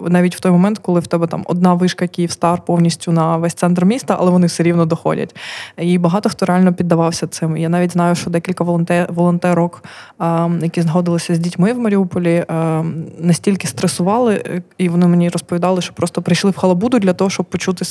навіть в той момент, коли в тебе там одна вишка Київстар повністю на весь центр міста, але вони все рівно доходять. І багато хто реально піддавався цим. Я навіть знаю, що декілька волонтер, волонтерок, які згодилися з дітьми в Маріуполі, настільки стресували, і вони мені розповідали, що просто прийшли в халабуду для того, щоб почути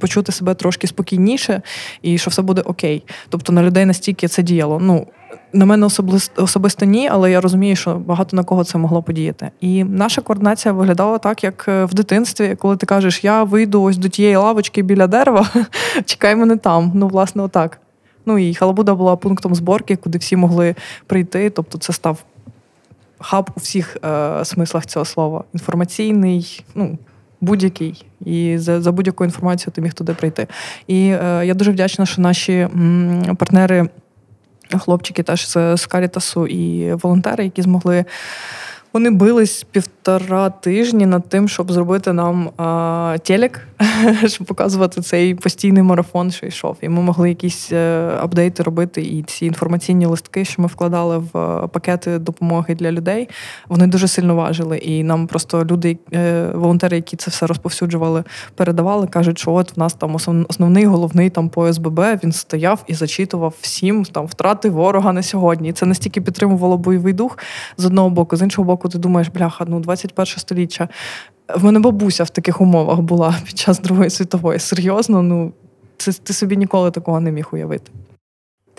почути себе трошки спокійніше, і що все буде окей. Тобто на людей настільки це діяло. Ну на мене особисто особисто ні, але я розумію, що багато на кого це могло подіяти. І наша координація виглядала так, як е, в дитинстві, коли ти кажеш, я вийду ось до тієї лавочки біля дерева, чекай мене там. Ну, власне, отак. Ну і Халабуда була пунктом зборки, куди всі могли прийти. Тобто, це став хаб у всіх е, смислах цього слова. Інформаційний, ну. Будь-який і за за будь-яку інформацію ти міг туди прийти. І е, я дуже вдячна, що наші м, партнери хлопчики теж з Карітасу і волонтери, які змогли вони бились півтора тижні над тим, щоб зробити нам а, телек, щоб показувати цей постійний марафон, що йшов. І ми могли якісь е, апдейти робити. І ці інформаційні листки, що ми вкладали в е, пакети допомоги для людей, вони дуже сильно важили. І нам просто люди, е, волонтери, які це все розповсюджували, передавали, кажуть, що от в нас там основний головний там по СББ, він стояв і зачитував всім там втрати ворога на сьогодні. І це настільки підтримувало бойовий дух з одного боку, з іншого боку року ти думаєш, бляха, ну 21 століття. В мене бабуся в таких умовах була під час Другої світової. Серйозно, ну це ти собі ніколи такого не міг уявити.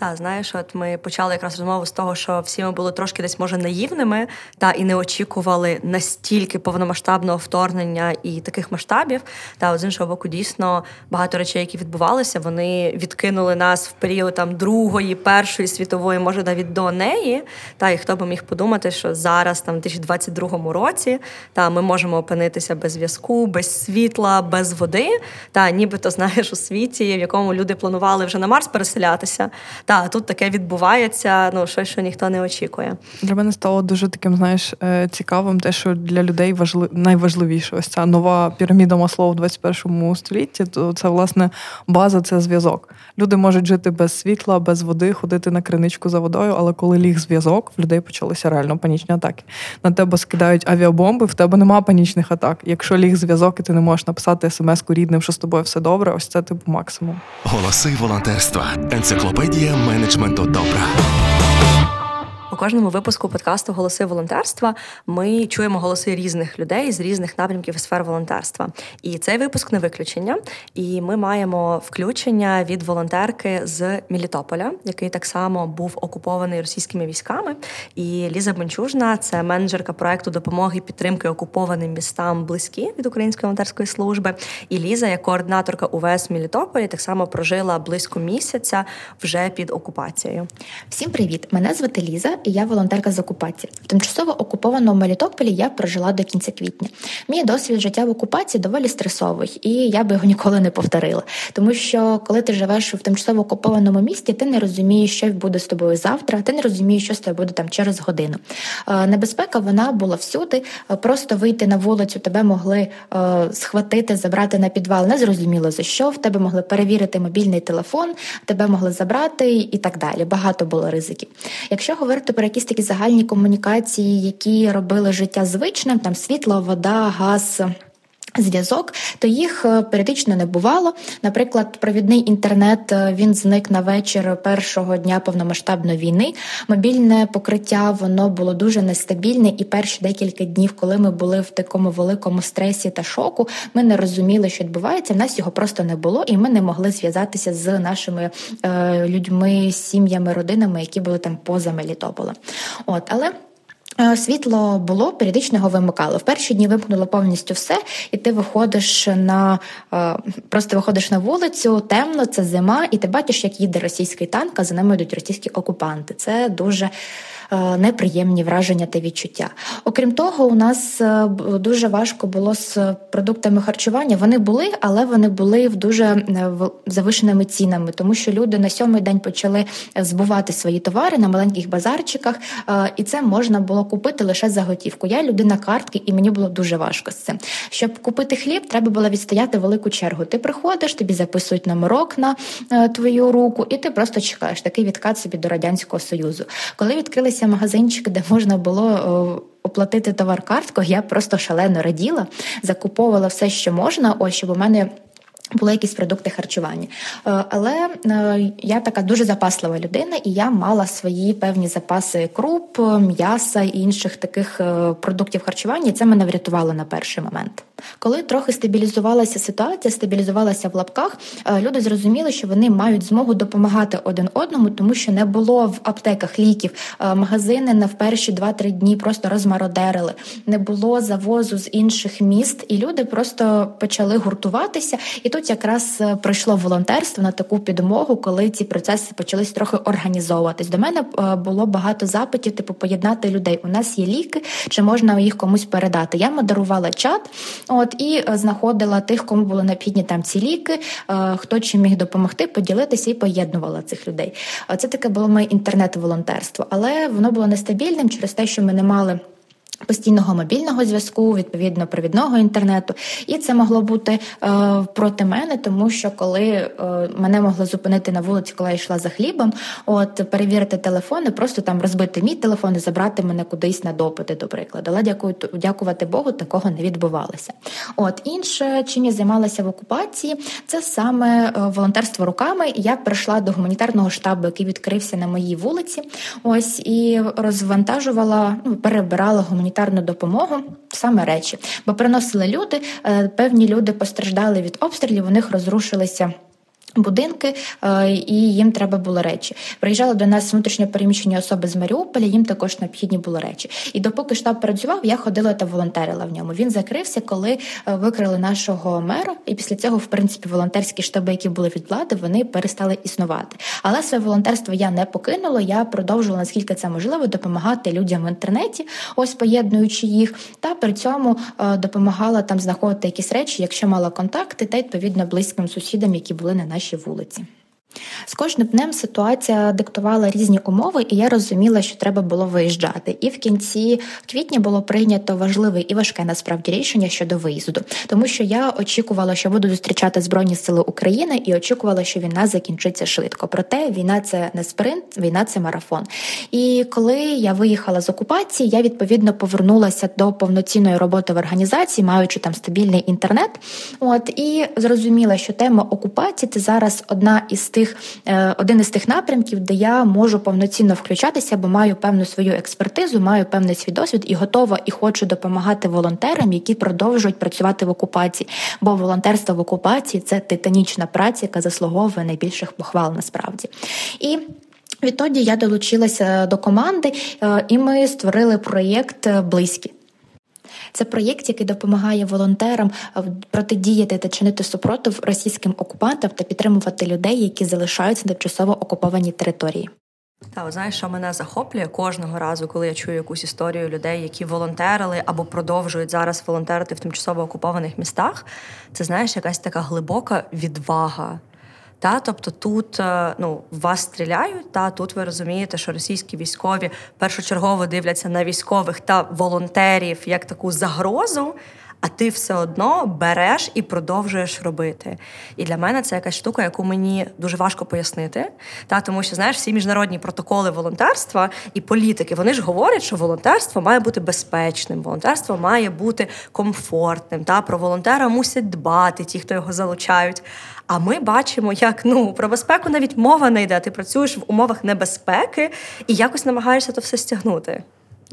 Та знаєш, от ми почали якраз розмову з того, що всі ми були трошки десь може наївними, та і не очікували настільки повномасштабного вторгнення і таких масштабів. Та от з іншого боку, дійсно багато речей, які відбувалися, вони відкинули нас в період там другої, першої світової, може навіть до неї. Та і хто би міг подумати, що зараз, там, в 2022 році, та ми можемо опинитися без зв'язку, без світла, без води. Та нібито знаєш у світі, в якому люди планували вже на Марс переселятися. Та тут таке відбувається. Ну щось, що ніхто не очікує. Для мене стало дуже таким, знаєш, е, цікавим, те, що для людей важли... найважливіше ось ця нова піраміда масло в 21 столітті. То це власне база, це зв'язок. Люди можуть жити без світла, без води, ходити на криничку за водою, але коли ліг зв'язок, в людей почалися реально панічні атаки. На тебе скидають авіабомби, в тебе нема панічних атак. Якщо ліг зв'язок, і ти не можеш написати смс-ку рідним, що з тобою все добре, ось це типу максимум. Голоси волонтерства. Енциклопедія менеджменту добра. У кожному випуску подкасту Голоси волонтерства ми чуємо голоси різних людей з різних напрямків сфер волонтерства. І цей випуск не виключення. І ми маємо включення від волонтерки з Мілітополя, який так само був окупований російськими військами. І Ліза Бенчужна це менеджерка проекту допомоги і підтримки окупованим містам близькі від української волонтерської служби. І Ліза, як координаторка УВС Мілітополі, так само прожила близько місяця вже під окупацією. Всім привіт! Мене звати Ліза і я волонтерка з окупації. В тимчасово окупованому Мелітополі я прожила до кінця квітня. Мій досвід життя в окупації доволі стресовий, і я би його ніколи не повторила. Тому що коли ти живеш в тимчасово окупованому місті, ти не розумієш, що буде з тобою завтра, ти не розумієш, що з тобою буде там через годину. Е, небезпека вона була всюди. Е, просто вийти на вулицю, тебе могли е, схватити, забрати на підвал. Не зрозуміло за що. В тебе могли перевірити мобільний телефон, тебе могли забрати і так далі. Багато було ризиків. Якщо говорити про якісь такі загальні комунікації, які робили життя звичним, там світло, вода, газ. Зв'язок, то їх е, періодично не бувало. Наприклад, провідний інтернет е, він зник на вечір першого дня повномасштабної війни. Мобільне покриття воно було дуже нестабільне, і перші декілька днів, коли ми були в такому великому стресі та шоку, ми не розуміли, що відбувається. В нас його просто не було, і ми не могли зв'язатися з нашими е, людьми, сім'ями, родинами, які були там поза Мелітополем. От але. Е, світло було, періодично його вимикало. В перші дні вимкнуло повністю все, і ти виходиш на е, просто виходиш на вулицю, темно, це зима, і ти бачиш, як їде російський танк, а за ними йдуть російські окупанти. Це дуже неприємні враження та відчуття. Окрім того, у нас е, дуже важко було з продуктами харчування. Вони були, але вони були в дуже е, завишеними цінами, тому що люди на сьомий день почали збувати свої товари на маленьких базарчиках, і це можна було купити лише за готівку. Я людина картки, і мені було дуже важко з цим. Щоб купити хліб, треба було відстояти велику чергу. Ти приходиш, тобі записують номерок на твою руку, і ти просто чекаєш такий відкат собі до радянського союзу. Коли відкрилися з'явився магазинчик, де можна було оплатити товар карткою, я просто шалено раділа, закуповувала все, що можна, ось щоб у мене. Були якісь продукти харчування. Е, але е, я така дуже запаслива людина, і я мала свої певні запаси круп, м'яса і інших таких е, продуктів харчування. і Це мене врятувало на перший момент. Коли трохи стабілізувалася ситуація, стабілізувалася в лапках, люди зрозуміли, що вони мають змогу допомагати один одному, тому що не було в аптеках ліків. Магазини на перші 2-3 дні просто розмародерили, не було завозу з інших міст, і люди просто почали гуртуватися. І тут якраз е, пройшло волонтерство на таку підмогу, коли ці процеси почались трохи організовуватись. До мене е, було багато запитів, типу поєднати людей. У нас є ліки, чи можна їх комусь передати? Я модерувала чат, от і е, знаходила тих, кому було необхідні там ці ліки, хто чим міг допомогти, поділитися і поєднувала цих людей. Це таке було моє інтернет-волонтерство, але воно було нестабільним через те, що ми не мали. Постійного мобільного зв'язку, відповідно провідного інтернету, і це могло бути е, проти мене, тому що коли е, мене могли зупинити на вулиці, коли я йшла за хлібом, от перевірити телефони, просто там розбити мій телефон і забрати мене кудись на допити, до прикладу. Але дякую, дякувати Богу, такого не відбувалося. От інше, чим я займалася в окупації, це саме е, волонтерство руками. Я прийшла до гуманітарного штабу, який відкрився на моїй вулиці. Ось і розвантажувала, ну перебирала гуманітарну гуманітарну допомогу, саме речі, бо приносили люди. Е, певні люди постраждали від обстрілів, у них розрушилися. Будинки е, і їм треба було речі. Приїжджали до нас внутрішньо переміщені особи з Маріуполя. Їм також необхідні були речі. І допоки штаб працював, я ходила та волонтерила в ньому. Він закрився, коли е, викрили нашого мера. І після цього, в принципі, волонтерські штаби, які були від влади, вони перестали існувати. Але своє волонтерство я не покинула. Я продовжувала наскільки це можливо допомагати людям в інтернеті, ось поєднуючи їх, та при цьому е, допомагала там знаходити якісь речі, якщо мала контакти, та відповідно близьким сусідам, які були на нашій нашій вулиці. З кожним днем ситуація диктувала різні умови, і я розуміла, що треба було виїжджати. І в кінці квітня було прийнято важливе і важке насправді рішення щодо виїзду, тому що я очікувала, що буду зустрічати Збройні Сили України, і очікувала, що війна закінчиться швидко. Проте війна це не спринт, війна це марафон. І коли я виїхала з окупації, я відповідно повернулася до повноцінної роботи в організації, маючи там стабільний інтернет. От і зрозуміла, що тема окупації це зараз одна із тих тих е, один із тих напрямків, де я можу повноцінно включатися, бо маю певну свою експертизу, маю певний свій досвід і готова і хочу допомагати волонтерам, які продовжують працювати в окупації. Бо волонтерство в окупації це титанічна праця, яка заслуговує найбільших похвал насправді. І Відтоді я долучилася до команди, е, і ми створили проєкт Близькі. Це проєкт, який допомагає волонтерам е, протидіяти та чинити супротив російським окупантам та підтримувати людей, які залишаються на тимчасово окупованій території. Та знаєш, що мене захоплює кожного разу, коли я чую якусь історію людей, які волонтерили або продовжують зараз волонтерити в тимчасово окупованих містах. Це знаєш, якась така глибока відвага. Та, Тобто тут е, ну, вас стріляють, та тут ви розумієте, що російські військові першочергово дивляться на військових та волонтерів як таку загрозу, а ти все одно береш і продовжуєш робити. І для мене це якась штука, яку мені дуже важко пояснити. Та Тому що знаєш, всі міжнародні протоколи волонтерства і політики вони ж говорять, що волонтерство має бути безпечним, волонтерство має бути комфортним. Та Про волонтера мусять дбати ті, хто його залучають. А ми бачимо, як ну про безпеку навіть мова не йде. Ти працюєш в умовах небезпеки і якось намагаєшся то все стягнути.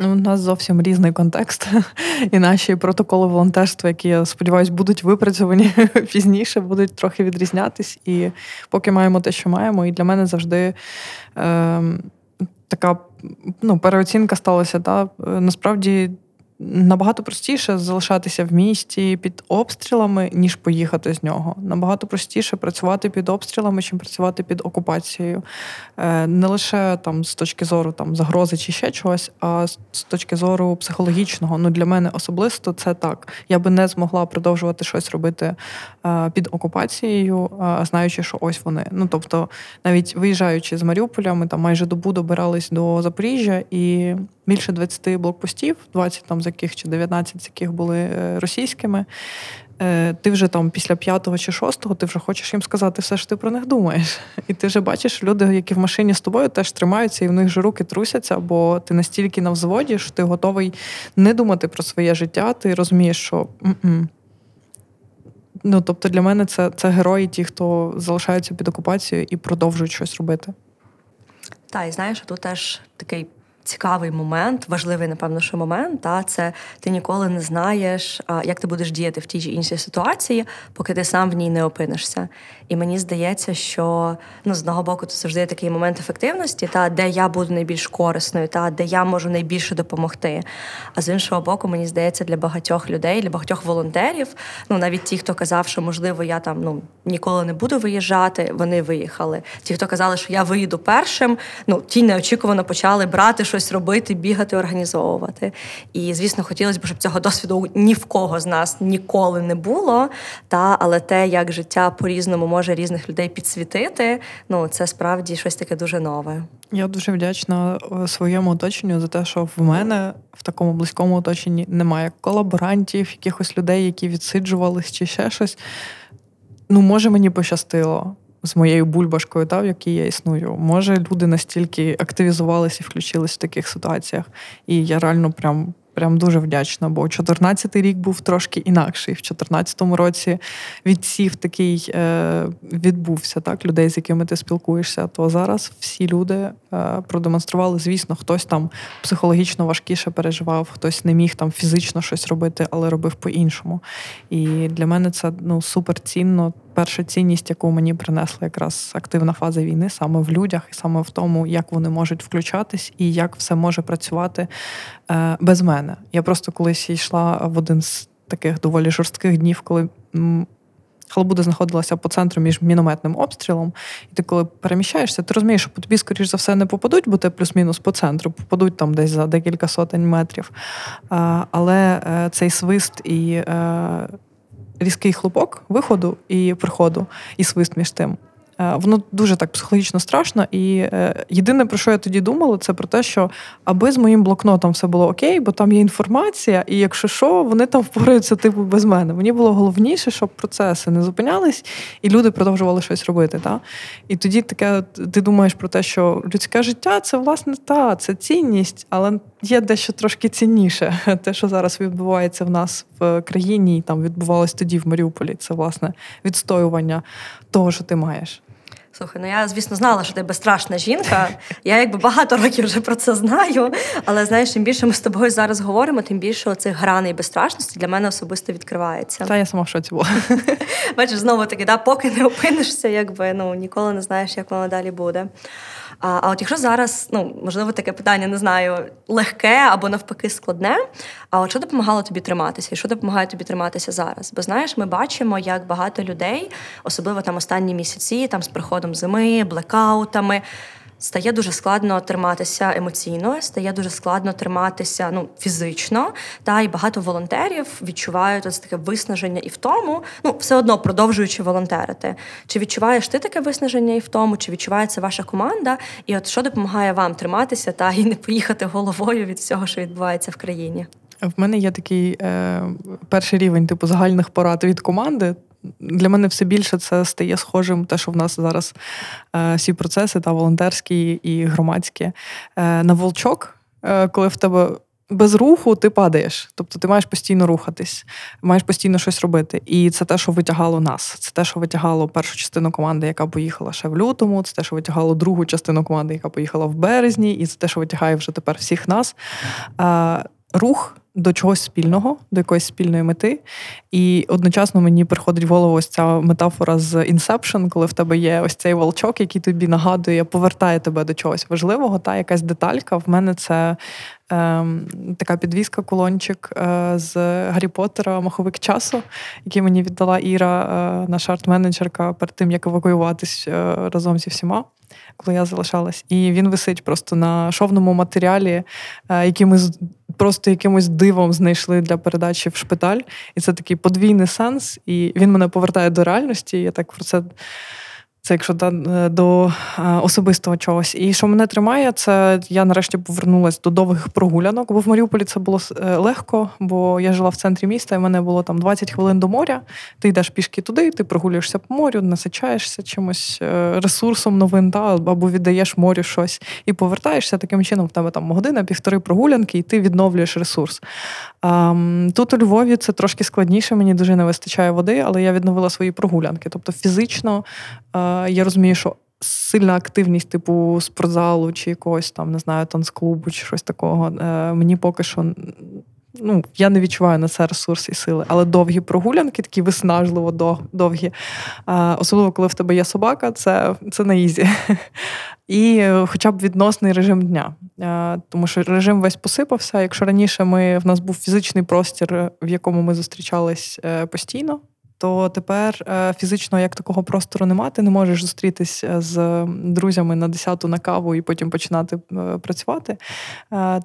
У нас зовсім різний контекст, і наші протоколи волонтерства, які я сподіваюся, будуть випрацьовані пізніше, будуть трохи відрізнятись. І поки маємо те, що маємо, і для мене завжди е, така ну, переоцінка сталася. Та? Насправді Набагато простіше залишатися в місті під обстрілами, ніж поїхати з нього. Набагато простіше працювати під обстрілами, чим працювати під окупацією. Е, не лише там з точки зору там загрози чи ще чогось, а з точки зору психологічного. Ну для мене особисто це так. Я би не змогла продовжувати щось робити під окупацією, знаючи, що ось вони. Ну тобто, навіть виїжджаючи з Маріуполя, ми там майже добу добирались до Запоріжжя і більше 20 блокпостів, 20 там з яких чи 19 з яких були е, російськими. Е, ти вже там після п'ятого чи шостого ти вже хочеш їм сказати все, що ти про них думаєш. І ти вже бачиш, люди, які в машині з тобою теж тримаються, і в них же руки трусяться, бо ти настільки на взводі, що ти готовий не думати про своє життя. Ти розумієш, що М-м". Ну тобто для мене це це герої, ті, хто залишаються під окупацією і продовжують щось робити. Так, і знаєш, тут теж такий цікавий момент, важливий, напевно, що момент. Та це ти ніколи не знаєш, як ти будеш діяти в тій чи іншій ситуації, поки ти сам в ній не опинишся. І мені здається, що ну з одного боку це завжди такий момент ефективності, та де я буду найбільш корисною, та де я можу найбільше допомогти. А з іншого боку, мені здається, для багатьох людей, для багатьох волонтерів, ну навіть ті, хто казав, що можливо я там ну ніколи не буду виїжджати, вони виїхали. Ті, хто казали, що я виїду першим, ну ті неочікувано почали брати щось щось робити, бігати, організовувати. І, звісно, хотілося б, щоб цього досвіду ні в кого з нас ніколи не було. Та, Але те, як життя по-різному може різних людей підсвітити, ну це справді щось таке дуже нове. Я дуже вдячна е, своєму оточенню за те, що в мене в такому близькому оточенні немає колаборантів, якихось людей, які відсиджувались чи ще щось. Ну, може, мені пощастило з моєю бульбашкою, та, в якій я існую. Може, люди настільки активізувалися і включились в таких ситуаціях. І я реально прям прям дуже вдячна, бо 14-й рік був трошки інакший. В 14-му році відсів такий е, відбувся так, людей, з якими ти спілкуєшся. То зараз всі люди е, продемонстрували, звісно, хтось там психологічно важкіше переживав, хтось не міг там фізично щось робити, але робив по-іншому. І для мене це ну супер цінно перша цінність, яку мені принесла якраз активна фаза війни, саме в людях, і саме в тому, як вони можуть включатись і як все може працювати е, без мене. Я просто колись йшла в один з таких доволі жорстких днів, коли. Халабуда знаходилася по центру між мінометним обстрілом, і ти, коли переміщаєшся, ти розумієш, що по тобі, скоріш за все, не попадуть, бо ти плюс-мінус по центру, попадуть там десь за декілька сотень метрів. Але е, цей свист і е, різкий хлопок виходу і приходу, і свист між тим. Е, воно дуже так психологічно страшно. І е, єдине, про що я тоді думала, це про те, що аби з моїм блокнотом все було окей, бо там є інформація, і якщо що, вони там впораються типу без мене. Мені було головніше, щоб процеси не зупинялись, і люди продовжували щось робити. Та? І тоді таке ти думаєш про те, що людське життя це власне та, це цінність, але є дещо трошки цінніше. Те, що зараз відбувається в нас в країні, і там відбувалось тоді в Маріуполі. Це власне відстоювання того, що ти маєш. Слухай, ну я, звісно, знала, що ти безстрашна жінка. Я якби багато років вже про це знаю. Але знаєш, чим більше ми з тобою зараз говоримо, тим більше цих граней безстрашності для мене особисто відкривається. Та я сама в шоці була. Бачиш, знову таки, да, поки не опинишся, якби ну ніколи не знаєш, як воно далі буде. А а от якщо зараз, ну можливо, таке питання не знаю, легке або навпаки складне. А от що допомагало тобі триматися, і що допомагає тобі триматися зараз? Бо знаєш, ми бачимо, як багато людей, особливо там останні місяці, там з приходом зими, блекаутами стає дуже складно триматися емоційно, стає дуже складно триматися ну, фізично. Та й багато волонтерів відчувають ось таке виснаження і в тому, ну все одно продовжуючи волонтерити. Чи відчуваєш ти таке виснаження і в тому, чи відчуває це ваша команда? І от що допомагає вам триматися та і не поїхати головою від всього, що відбувається в країні? В мене є такий е, перший рівень типу загальних порад від команди для мене все більше це стає схожим, те, що в нас зараз е, всі процеси та волонтерські і громадські е, на волчок, е, коли в тебе. Без руху ти падаєш, тобто ти маєш постійно рухатись, маєш постійно щось робити. І це те, що витягало нас. Це те, що витягало першу частину команди, яка поїхала ще в лютому. Це те, що витягало другу частину команди, яка поїхала в березні, і це те, що витягає вже тепер всіх нас. Рух до чогось спільного, до якоїсь спільної мети. І одночасно мені приходить в голову ось ця метафора з Inception, коли в тебе є ось цей волчок, який тобі нагадує, повертає тебе до чогось важливого. Та якась деталька. В мене це ем, така підвізка, кулончик е, з Гаррі Поттера Маховик часу, який мені віддала Іра, е, наша арт-менеджерка, перед тим як евакуюватись е, разом зі всіма. Коли я залишалась, і він висить просто на шовному матеріалі, е, який ми просто якимось дивом знайшли для передачі в шпиталь. І це такий подвійний сенс. І він мене повертає до реальності. Я так про це це якщо е, до е, особистого чогось. І що мене тримає, це я нарешті повернулася до довгих прогулянок, бо в Маріуполі це було е, легко, бо я жила в центрі міста, і в мене було там 20 хвилин до моря. Ти йдеш пішки туди, ти прогулюєшся по морю, насичаєшся чимось ресурсом новин, та, або віддаєш морю щось і повертаєшся. Таким чином, в тебе там година, півтори прогулянки, і ти відновлюєш ресурс. Тут у Львові це трошки складніше, мені дуже не вистачає води, але я відновила свої прогулянки. Тобто фізично я розумію, що сильна активність, типу спортзалу чи якогось там, не знаю, танцклубу чи щось такого, е, мені поки що. Ну, я не відчуваю на це ресурси і сили, але довгі прогулянки, такі виснажливо довгі. Особливо, коли в тебе є собака, це це на easy. І хоча б відносний режим дня. Тому що режим весь посипався. Якщо раніше ми в нас був фізичний простір, в якому ми зустрічались е, постійно, то тепер е, фізично як такого простору немає, ти не можеш зустрітися е, з друзями на 10 на каву і потім починати е, працювати,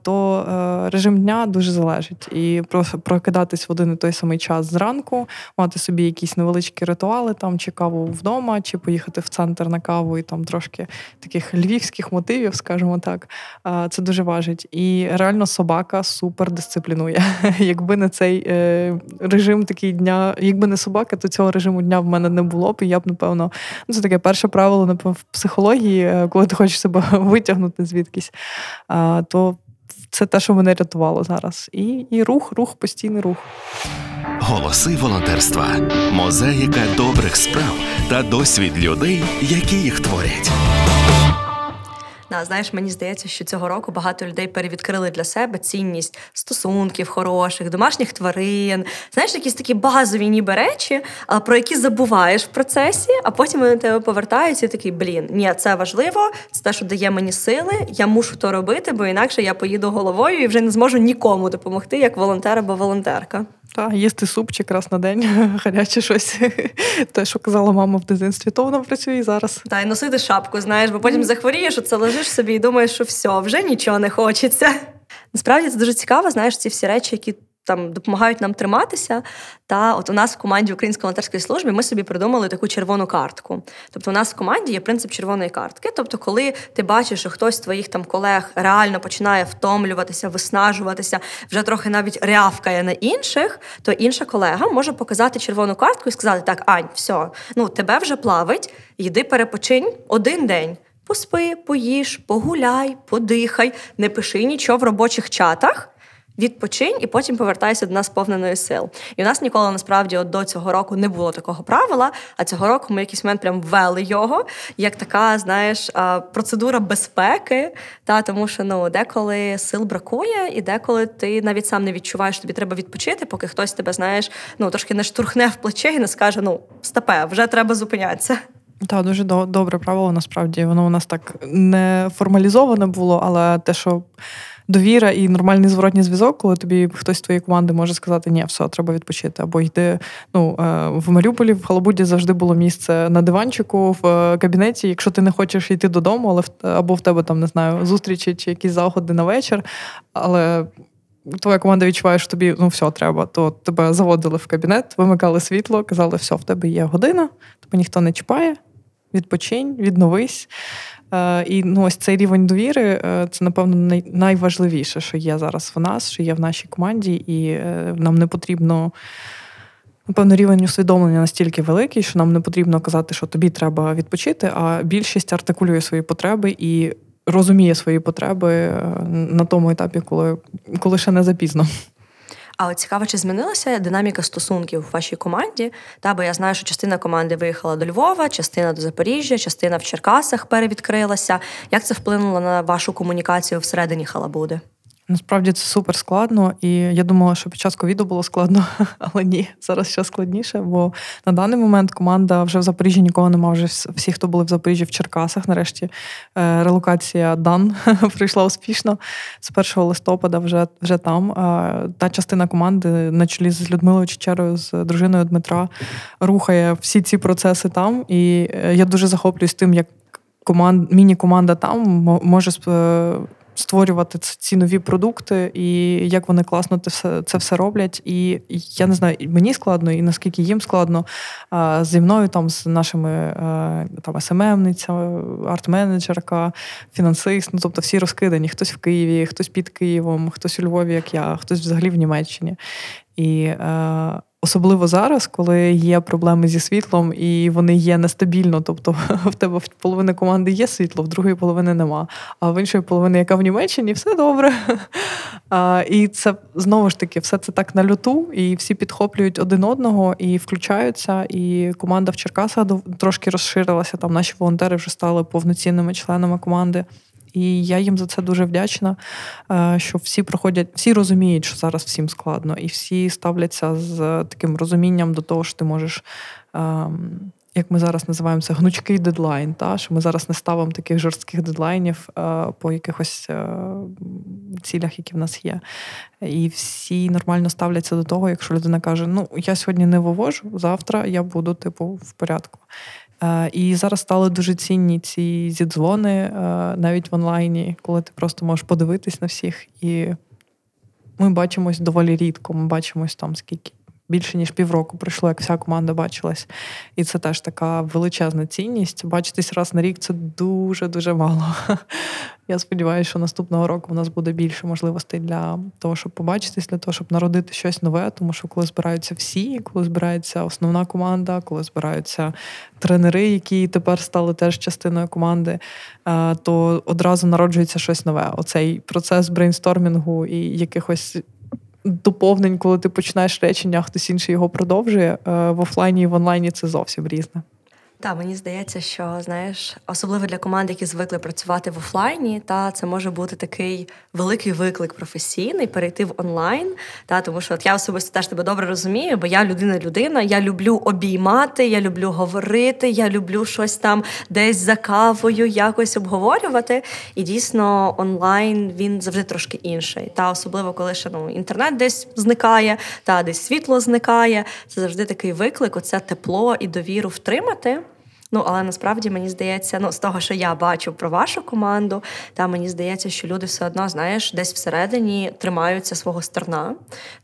то режим дня дуже залежить. І прокидатись в один і той самий час зранку, мати собі якісь невеличкі ритуали, там чи каву вдома, чи поїхати в центр на каву і там трошки таких львівських мотивів, скажімо так. Це дуже важить. І реально собака супер дисциплінує. Якби не цей режим такий дня, якби не собака собаки, то цього режиму дня в мене не було б. І я б, напевно, ну це таке перше правило напевно, в психології, е, коли ти хочеш себе витягнути звідкись, то це те, що мене рятувало зараз. І, І рух, рух, постійний рух. Голоси волонтерства, мозаїка добрих справ та досвід людей, які їх творять. Да, знаєш, мені здається, що цього року багато людей перевідкрили для себе цінність стосунків хороших, домашніх тварин. Знаєш, якісь такі базові ніби речі, про які забуваєш в процесі, а потім вони тебе повертаються і такий, блін, ні, це важливо, це те, що дає мені сили, я мушу то робити, бо інакше я поїду головою і вже не зможу нікому допомогти, як волонтер або волонтерка. Так, їсти супчик раз на день, гаряче щось. Те, що казала мама в дитинстві, то воно працює і зараз. Та й носити шапку, знаєш, бо потім захворієш, оце лежиш собі і думаєш, що все, вже нічого не хочеться. Насправді це дуже цікаво, знаєш, ці всі речі, які там допомагають нам триматися. Та от у нас в команді Української волонтерської служби ми собі придумали таку червону картку. Тобто, у нас в команді є принцип червоної картки. Тобто, коли ти бачиш, що хтось з твоїх там колег реально починає втомлюватися, виснажуватися, вже трохи навіть рявкає на інших, то інша колега може показати червону картку і сказати: Так, Ань, все, ну тебе вже плавить, йди перепочинь один день. Поспи, поїж, погуляй, подихай, не пиши нічого в робочих чатах. Відпочинь і потім повертайся до нас повненою сил. І у нас ніколи насправді от до цього року не було такого правила. А цього року ми якийсь момент прям ввели його як така, знаєш, процедура безпеки. Та тому, що ну деколи сил бракує, і деколи ти навіть сам не відчуваєш, тобі треба відпочити, поки хтось тебе знаєш, ну трошки не штурхне в плече і не скаже: Ну, стопе, вже треба зупинятися. Так, дуже добре правило. Насправді воно у нас так не формалізоване було, але те, що довіра і нормальний зворотній зв'язок, коли тобі хтось з твоєї команди може сказати, ні, все, треба відпочити. Або йди. Ну е, в Маріуполі, в Халабуді завжди було місце на диванчику в е, кабінеті. Якщо ти не хочеш йти додому, але або в тебе там не знаю зустрічі чи якісь заходи на вечір, але. Твоя команда відчуває, що тобі ну все треба, то тебе заводили в кабінет, вимикали світло, казали, все, в тебе є година, тебе ніхто не чіпає, відпочинь, відновись. Е, і ну, ось цей рівень довіри е, це, напевно, найважливіше, що є зараз в нас, що є в нашій команді, і е, нам не потрібно. Напевно, рівень усвідомлення настільки великий, що нам не потрібно казати, що тобі треба відпочити, а більшість артикулює свої потреби і розуміє свої потреби на тому етапі, коли коли ще не запізно. А от цікаво, чи змінилася динаміка стосунків в вашій команді? Та бо я знаю, що частина команди виїхала до Львова, частина до Запоріжжя, частина в Черкасах перевідкрилася. Як це вплинуло на вашу комунікацію всередині Халабуди? Насправді це супер складно, і я думала, що під час ковіду було складно, але ні, зараз ще складніше. Бо на даний момент команда вже в Запоріжжі нікого немає. Вже всі, хто були в Запоріжжі в Черкасах. Нарешті е, релокація Дан прийшла успішно з 1 листопада. Вже вже там. Та частина команди на чолі з Людмилою Чечерою, з дружиною Дмитра, рухає всі ці процеси там. І е, я дуже захоплююсь тим, як команд міні-команда там може створювати ці нові продукти, і як вони класно це все роблять. І я не знаю, мені складно, і наскільки їм складно зі мною, там з нашими там СММниця, арт-менеджерка, фінансист, ну тобто всі розкидані. Хтось в Києві, хтось під Києвом, хтось у Львові, як я, хтось взагалі в Німеччині. І Особливо зараз, коли є проблеми зі світлом, і вони є нестабільно. Тобто в тебе в половини команди є світло, в другої половини нема. А в іншої половини, яка в Німеччині, все добре. А, І це знову ж таки все це так на люту, і всі підхоплюють один одного і включаються. І команда в Черкасах трошки розширилася. Там наші волонтери вже стали повноцінними членами команди. І я їм за це дуже вдячна, е, що всі проходять, всі розуміють, що зараз всім складно, і всі ставляться з таким розумінням до того, що ти можеш. Ем, як ми зараз називаємо це гнучкий дедлайн, та що ми зараз не ставимо таких жорстких дедлайнів е, по якихось е, цілях, які в нас є. І всі нормально ставляться до того, якщо людина каже: Ну, я сьогодні не вивожу, завтра я буду, типу, в порядку. Е, і зараз стали дуже цінні ці зідзвони е, навіть в онлайні, коли ти просто можеш подивитись на всіх. І ми бачимось доволі рідко. Ми бачимось там скільки більше ніж півроку пройшло, як вся команда бачилась. І це теж така величезна цінність. Бачитись раз на рік це дуже-дуже мало. Я сподіваюся, що наступного року у нас буде більше можливостей для того, щоб побачитись, для того, щоб народити щось нове. Тому що коли збираються всі, коли збирається основна команда, коли збираються тренери, які тепер стали теж частиною команди, е, то одразу народжується щось нове. Оцей процес брейнстормінгу і якихось доповнень, коли ти починаєш речення, хтось інший його продовжує. Е, в офлайні і в онлайні це зовсім різне. Та мені здається, що знаєш, особливо для команд, які звикли працювати в офлайні, та це може бути такий великий виклик професійний перейти в онлайн. Та тому, що от я особисто теж тебе добре розумію, бо я людина-людина. Я люблю обіймати, я люблю говорити, я люблю щось там десь за кавою, якось обговорювати. І дійсно онлайн він завжди трошки інший. Та особливо коли ще ну інтернет десь зникає, та десь світло зникає. Це завжди такий виклик. Оце тепло і довіру втримати. Ну, але насправді мені здається, ну з того, що я бачу про вашу команду, та мені здається, що люди все одно, знаєш, десь всередині тримаються свого стерна,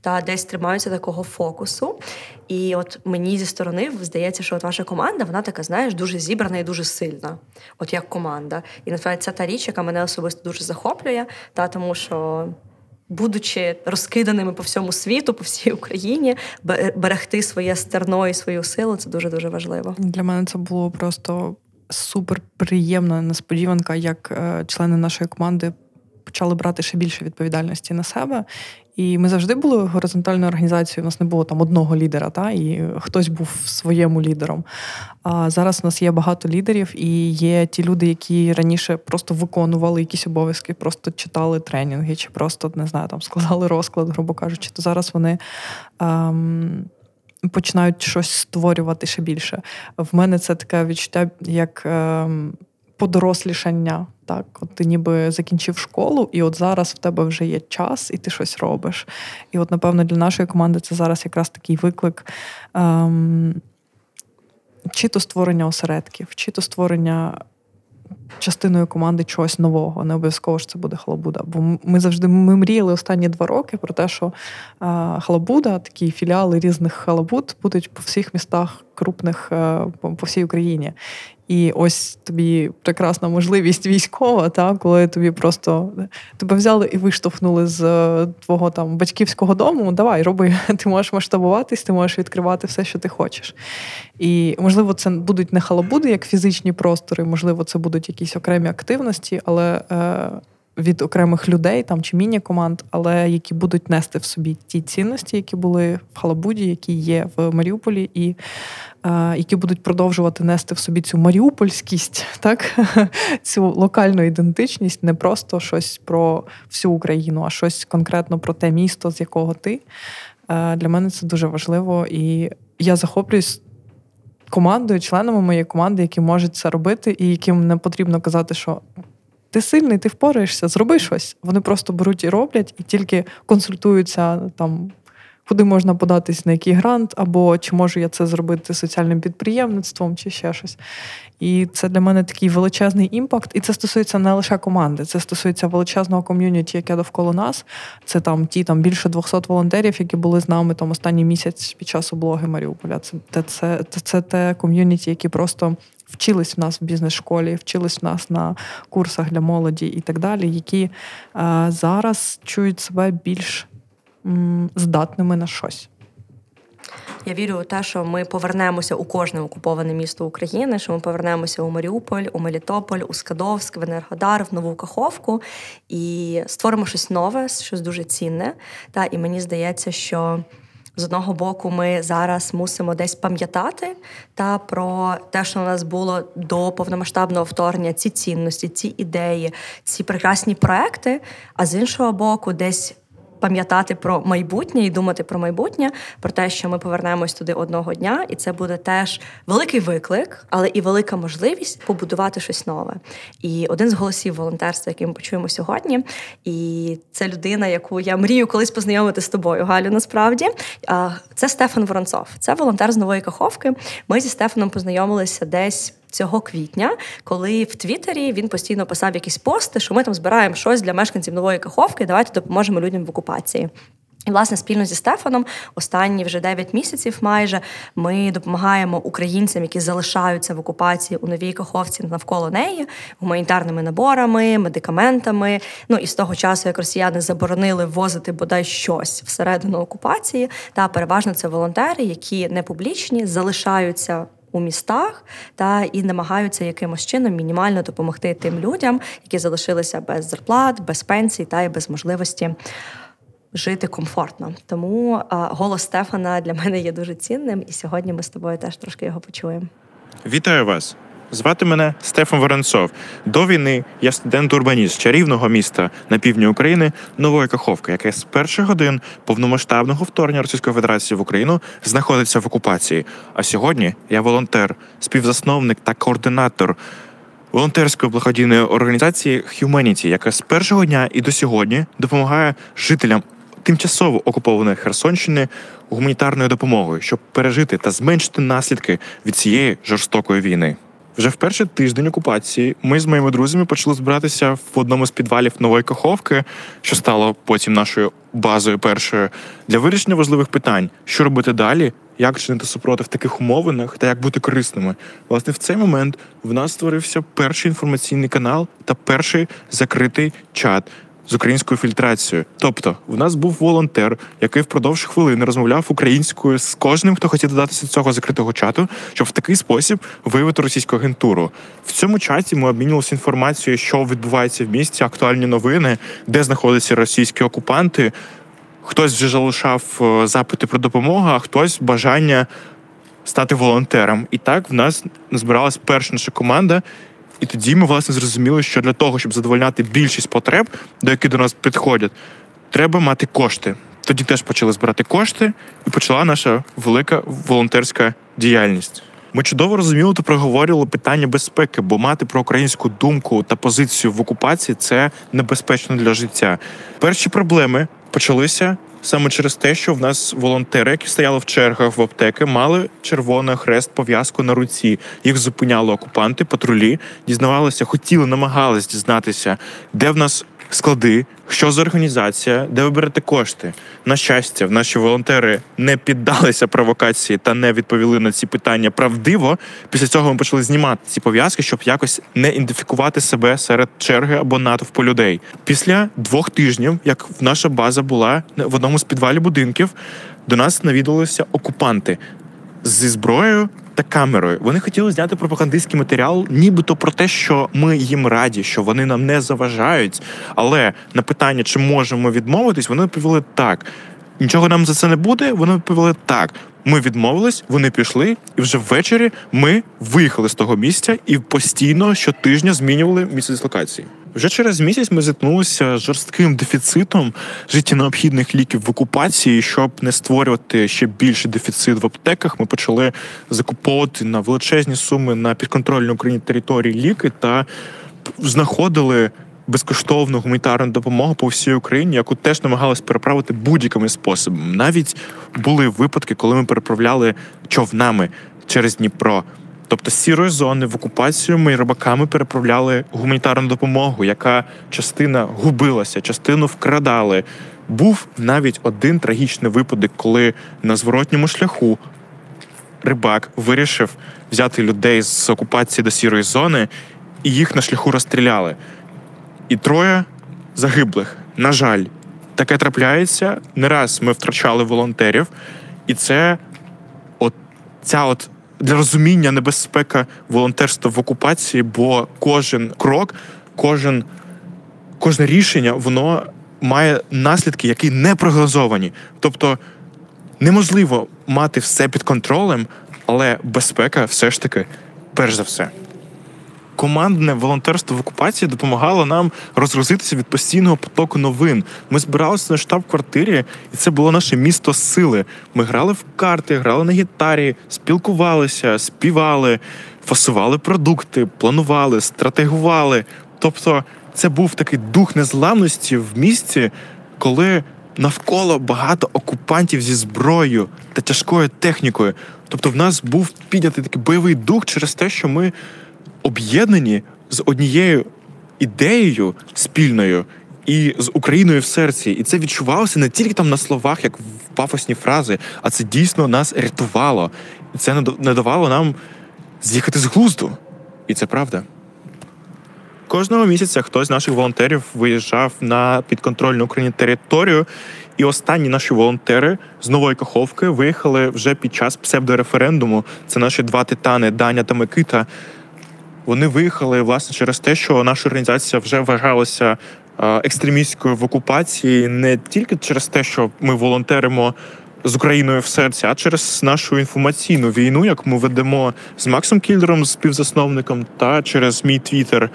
та десь тримаються такого фокусу. І от мені зі сторони здається, що от ваша команда, вона така, знаєш, дуже зібрана і дуже сильна, от як команда. І насправді це та річ, яка мене особисто дуже захоплює, та тому що будучи розкиданими по всьому світу, по всій Україні, берегти своє стерно і свою силу це дуже дуже важливо. Для мене це було просто супер приємна несподіванка, як е, члени нашої команди почали брати ще більше відповідальності на себе. І ми завжди були горизонтальною організацією. У нас не було там одного лідера, та і хтось був своєму лідером. А зараз у нас є багато лідерів, і є ті люди, які раніше просто виконували якісь обов'язки, просто читали тренінги, чи просто не знаю, там складали розклад, грубо кажучи, то зараз вони. Ем, Починають щось створювати ще більше. В мене це таке відчуття, як ем, подорослішання. Так, от ти ніби закінчив школу, і от зараз в тебе вже є час, і ти щось робиш. І от, напевно, для нашої команди це зараз якраз такий виклик. Ем, чи то створення осередків, чи то створення частиною команди чогось нового. Не обов'язково що це буде халабуда. Бо ми завжди ми мріяли останні два роки про те, що е, халабуда, такі філіали різних халабуд будуть по всіх містах крупних е, по всій Україні. І ось тобі прекрасна можливість військова, та коли тобі просто тебе взяли і виштовхнули з е, твого там батьківського дому. Давай, роби, ти можеш масштабуватись, ти можеш відкривати все, що ти хочеш. І можливо, це будуть не халабуди, як фізичні простори, можливо, це будуть якісь окремі активності, але. Е, від окремих людей там чи міні-команд, але які будуть нести в собі ті цінності, які були в Халабуді, які є в Маріуполі, і е, які будуть продовжувати нести в собі цю маріупольськість, так цю локальну ідентичність, не просто щось про всю Україну, а щось конкретно про те місто, з якого ти. Е, Для мене це дуже важливо, і я захоплююсь. Командою, членами моєї команди, які можуть це робити, і яким не потрібно казати, що ти сильний, ти впораєшся, зроби щось. Вони просто беруть і роблять, і тільки консультуються там. Куди можна податись на який грант, або чи можу я це зробити соціальним підприємництвом, чи ще щось. І це для мене такий величезний імпакт. І це стосується не лише команди, це стосується величезного ком'юніті, яке довкола нас. Це там ті там більше 200 волонтерів, які були з нами там останній місяць під час облоги Маріуполя. Це це, це, це, те ком'юніті, які просто вчились в нас в бізнес-школі, вчились в нас на курсах для молоді і так далі, які е, зараз чують себе більш здатними на щось. Я вірю у те, що ми повернемося у кожне окуповане місто України, що ми повернемося у Маріуполь, у Мелітополь, у Скадовськ, в Енергодар, в Нову Каховку і створимо щось нове, щось дуже цінне. Та і мені здається, що з одного боку, ми зараз мусимо десь пам'ятати та про те, що у нас було до повномасштабного вторгнення, ці цінності, ці ідеї, ці прекрасні проекти. А з іншого боку, десь пам'ятати про майбутнє і думати про майбутнє, про те, що ми повернемось туди одного дня, і це буде теж великий виклик, але і велика можливість побудувати щось нове. І один з голосів волонтерства, який ми почуємо сьогодні, і це людина, яку я мрію колись познайомити з тобою, Галю. Насправді це Стефан Воронцов. Це волонтер з нової каховки. Ми зі Стефаном познайомилися десь цього квітня, коли в Твіттері він постійно писав якісь пости, що ми там збираємо щось для мешканців нової каховки. Давайте допоможемо людям в окупації. І, власне, спільно зі Стефаном, останні вже 9 місяців майже ми допомагаємо українцям, які залишаються в окупації у новій каховці навколо неї, гуманітарними наборами, медикаментами. Ну і з того часу, як росіяни заборонили ввозити бодай щось всередину окупації, та переважно це волонтери, які не публічні, залишаються у містах та і намагаються якимось чином мінімально допомогти тим людям, які залишилися без зарплат, без пенсій та й без можливості. Жити комфортно, тому а, голос Стефана для мене є дуже цінним, і сьогодні ми з тобою теж трошки його почуємо. Вітаю вас! Звати мене Стефан Воронцов. До війни я студент-урбаніст чарівного міста на півдні України Нової Каховки, яке з перших годин повномасштабного вторгнення Російської Федерації в Україну знаходиться в окупації. А сьогодні я волонтер, співзасновник та координатор волонтерської благодійної організації Humanity, яка з першого дня і до сьогодні допомагає жителям тимчасово окупованої Херсонщини гуманітарною допомогою, щоб пережити та зменшити наслідки від цієї жорстокої війни. Вже в перший тиждень окупації ми з моїми друзями почали збиратися в одному з підвалів нової Каховки, що стало потім нашою базою першою для вирішення важливих питань, що робити далі, як чинити супротив таких умовинах та як бути корисними. Власне, в цей момент в нас створився перший інформаційний канал та перший закритий чат з українською фільтрацією. Тобто, в нас був волонтер, який впродовж хвилини розмовляв українською з кожним, хто хотів додатися до цього закритого чату, щоб в такий спосіб виявити російську агентуру. В цьому чаті ми обмінювалися інформацією, що відбувається в місті, актуальні новини, де знаходяться російські окупанти. Хтось вже залишав е, запити про допомогу, а хтось бажання стати волонтером. І так в нас збиралась перша наша команда. І тоді ми власне зрозуміли, що для того, щоб задовольняти більшість потреб, до яких до нас підходять, треба мати кошти. Тоді теж почали збирати кошти, і почала наша велика волонтерська діяльність. Ми чудово розуміли та проговорювали питання безпеки, бо мати про українську думку та позицію в окупації це небезпечно для життя. Перші проблеми почалися саме через те, що в нас волонтери, які стояли в чергах в аптеки, мали червоний хрест пов'язку на руці. Їх зупиняли окупанти, патрулі, дізнавалися, хотіли, намагались дізнатися, де в нас склади, що за організація, де ви берете кошти. На щастя, наші волонтери не піддалися провокації та не відповіли на ці питання правдиво. Після цього ми почали знімати ці пов'язки, щоб якось не ідентифікувати себе серед черги або натовпу людей. Після двох тижнів, як наша база була в одному з підвалів будинків, до нас навідувалися окупанти зі зброєю та камерою. Вони хотіли зняти пропагандистський матеріал, нібито про те, що ми їм раді, що вони нам не заважають. Але на питання, чи можемо відмовитись, вони відповіли так. Нічого нам за це не буде. Вони відповіли так. Ми відмовились, вони пішли, і вже ввечері ми виїхали з того місця і постійно щотижня змінювали місце дислокації. Вже через місяць ми зіткнулися з жорстким дефіцитом життєнеобхідних ліків в окупації. Щоб не створювати ще більший дефіцит в аптеках, ми почали закуповувати на величезні суми на підконтрольній Україні території ліки та знаходили. Безкоштовну гуманітарну допомогу по всій Україні, яку теж намагалися переправити будь-якими способами. Навіть були випадки, коли ми переправляли човнами через Дніпро. Тобто сірої зони в окупацію ми рибаками переправляли гуманітарну допомогу, яка частина губилася, частину вкрадали. Був навіть один трагічний випадок, коли на зворотньому шляху рибак вирішив взяти людей з окупації до сірої зони, і їх на шляху розстріляли. І троє загиблих. На жаль, таке трапляється. Не раз ми втрачали волонтерів, і це от ця от для розуміння небезпека волонтерства в окупації, бо кожен крок, кожен, кожне рішення, воно має наслідки, які не прогнозовані. Тобто неможливо мати все під контролем, але безпека все ж таки перш за все командне волонтерство в окупації допомагало нам розгрузитися від постійного потоку новин. Ми збиралися на штаб-квартирі, і це було наше місто сили. Ми грали в карти, грали на гітарі, спілкувалися, співали, фасували продукти, планували, стратегували. Тобто, це був такий дух незламності в місті, коли навколо багато окупантів зі зброєю та тяжкою технікою. Тобто, в нас був піднятий такий бойовий дух через те, що ми об'єднані з однією ідеєю спільною і з Україною в серці. І це відчувалося не тільки там на словах, як в пафосні фрази, а це дійсно нас рятувало. І це не давало нам з'їхати з глузду. І це правда. Кожного місяця хтось з наших волонтерів виїжджав на підконтрольну Україні територію, і останні наші волонтери з нової Каховки виїхали вже під час псевдореферендуму. Це наші два титани Даня та Микита. Вони виїхали власне через те, що наша організація вже вважалася екстремістською в окупації, не тільки через те, що ми волонтеримо з Україною в серці, а через нашу інформаційну війну, яку ми ведемо з Максом Кіллером, співзасновником, та через мій твіттер.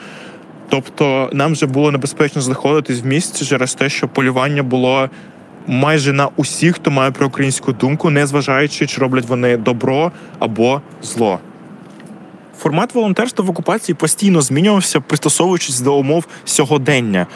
Тобто нам вже було небезпечно знаходитись в місті через те, що полювання було майже на усіх, хто має про українську думку, не зважаючи, чи роблять вони добро або зло. Формат волонтерства в окупації постійно змінювався, пристосовуючись до умов сьогодення.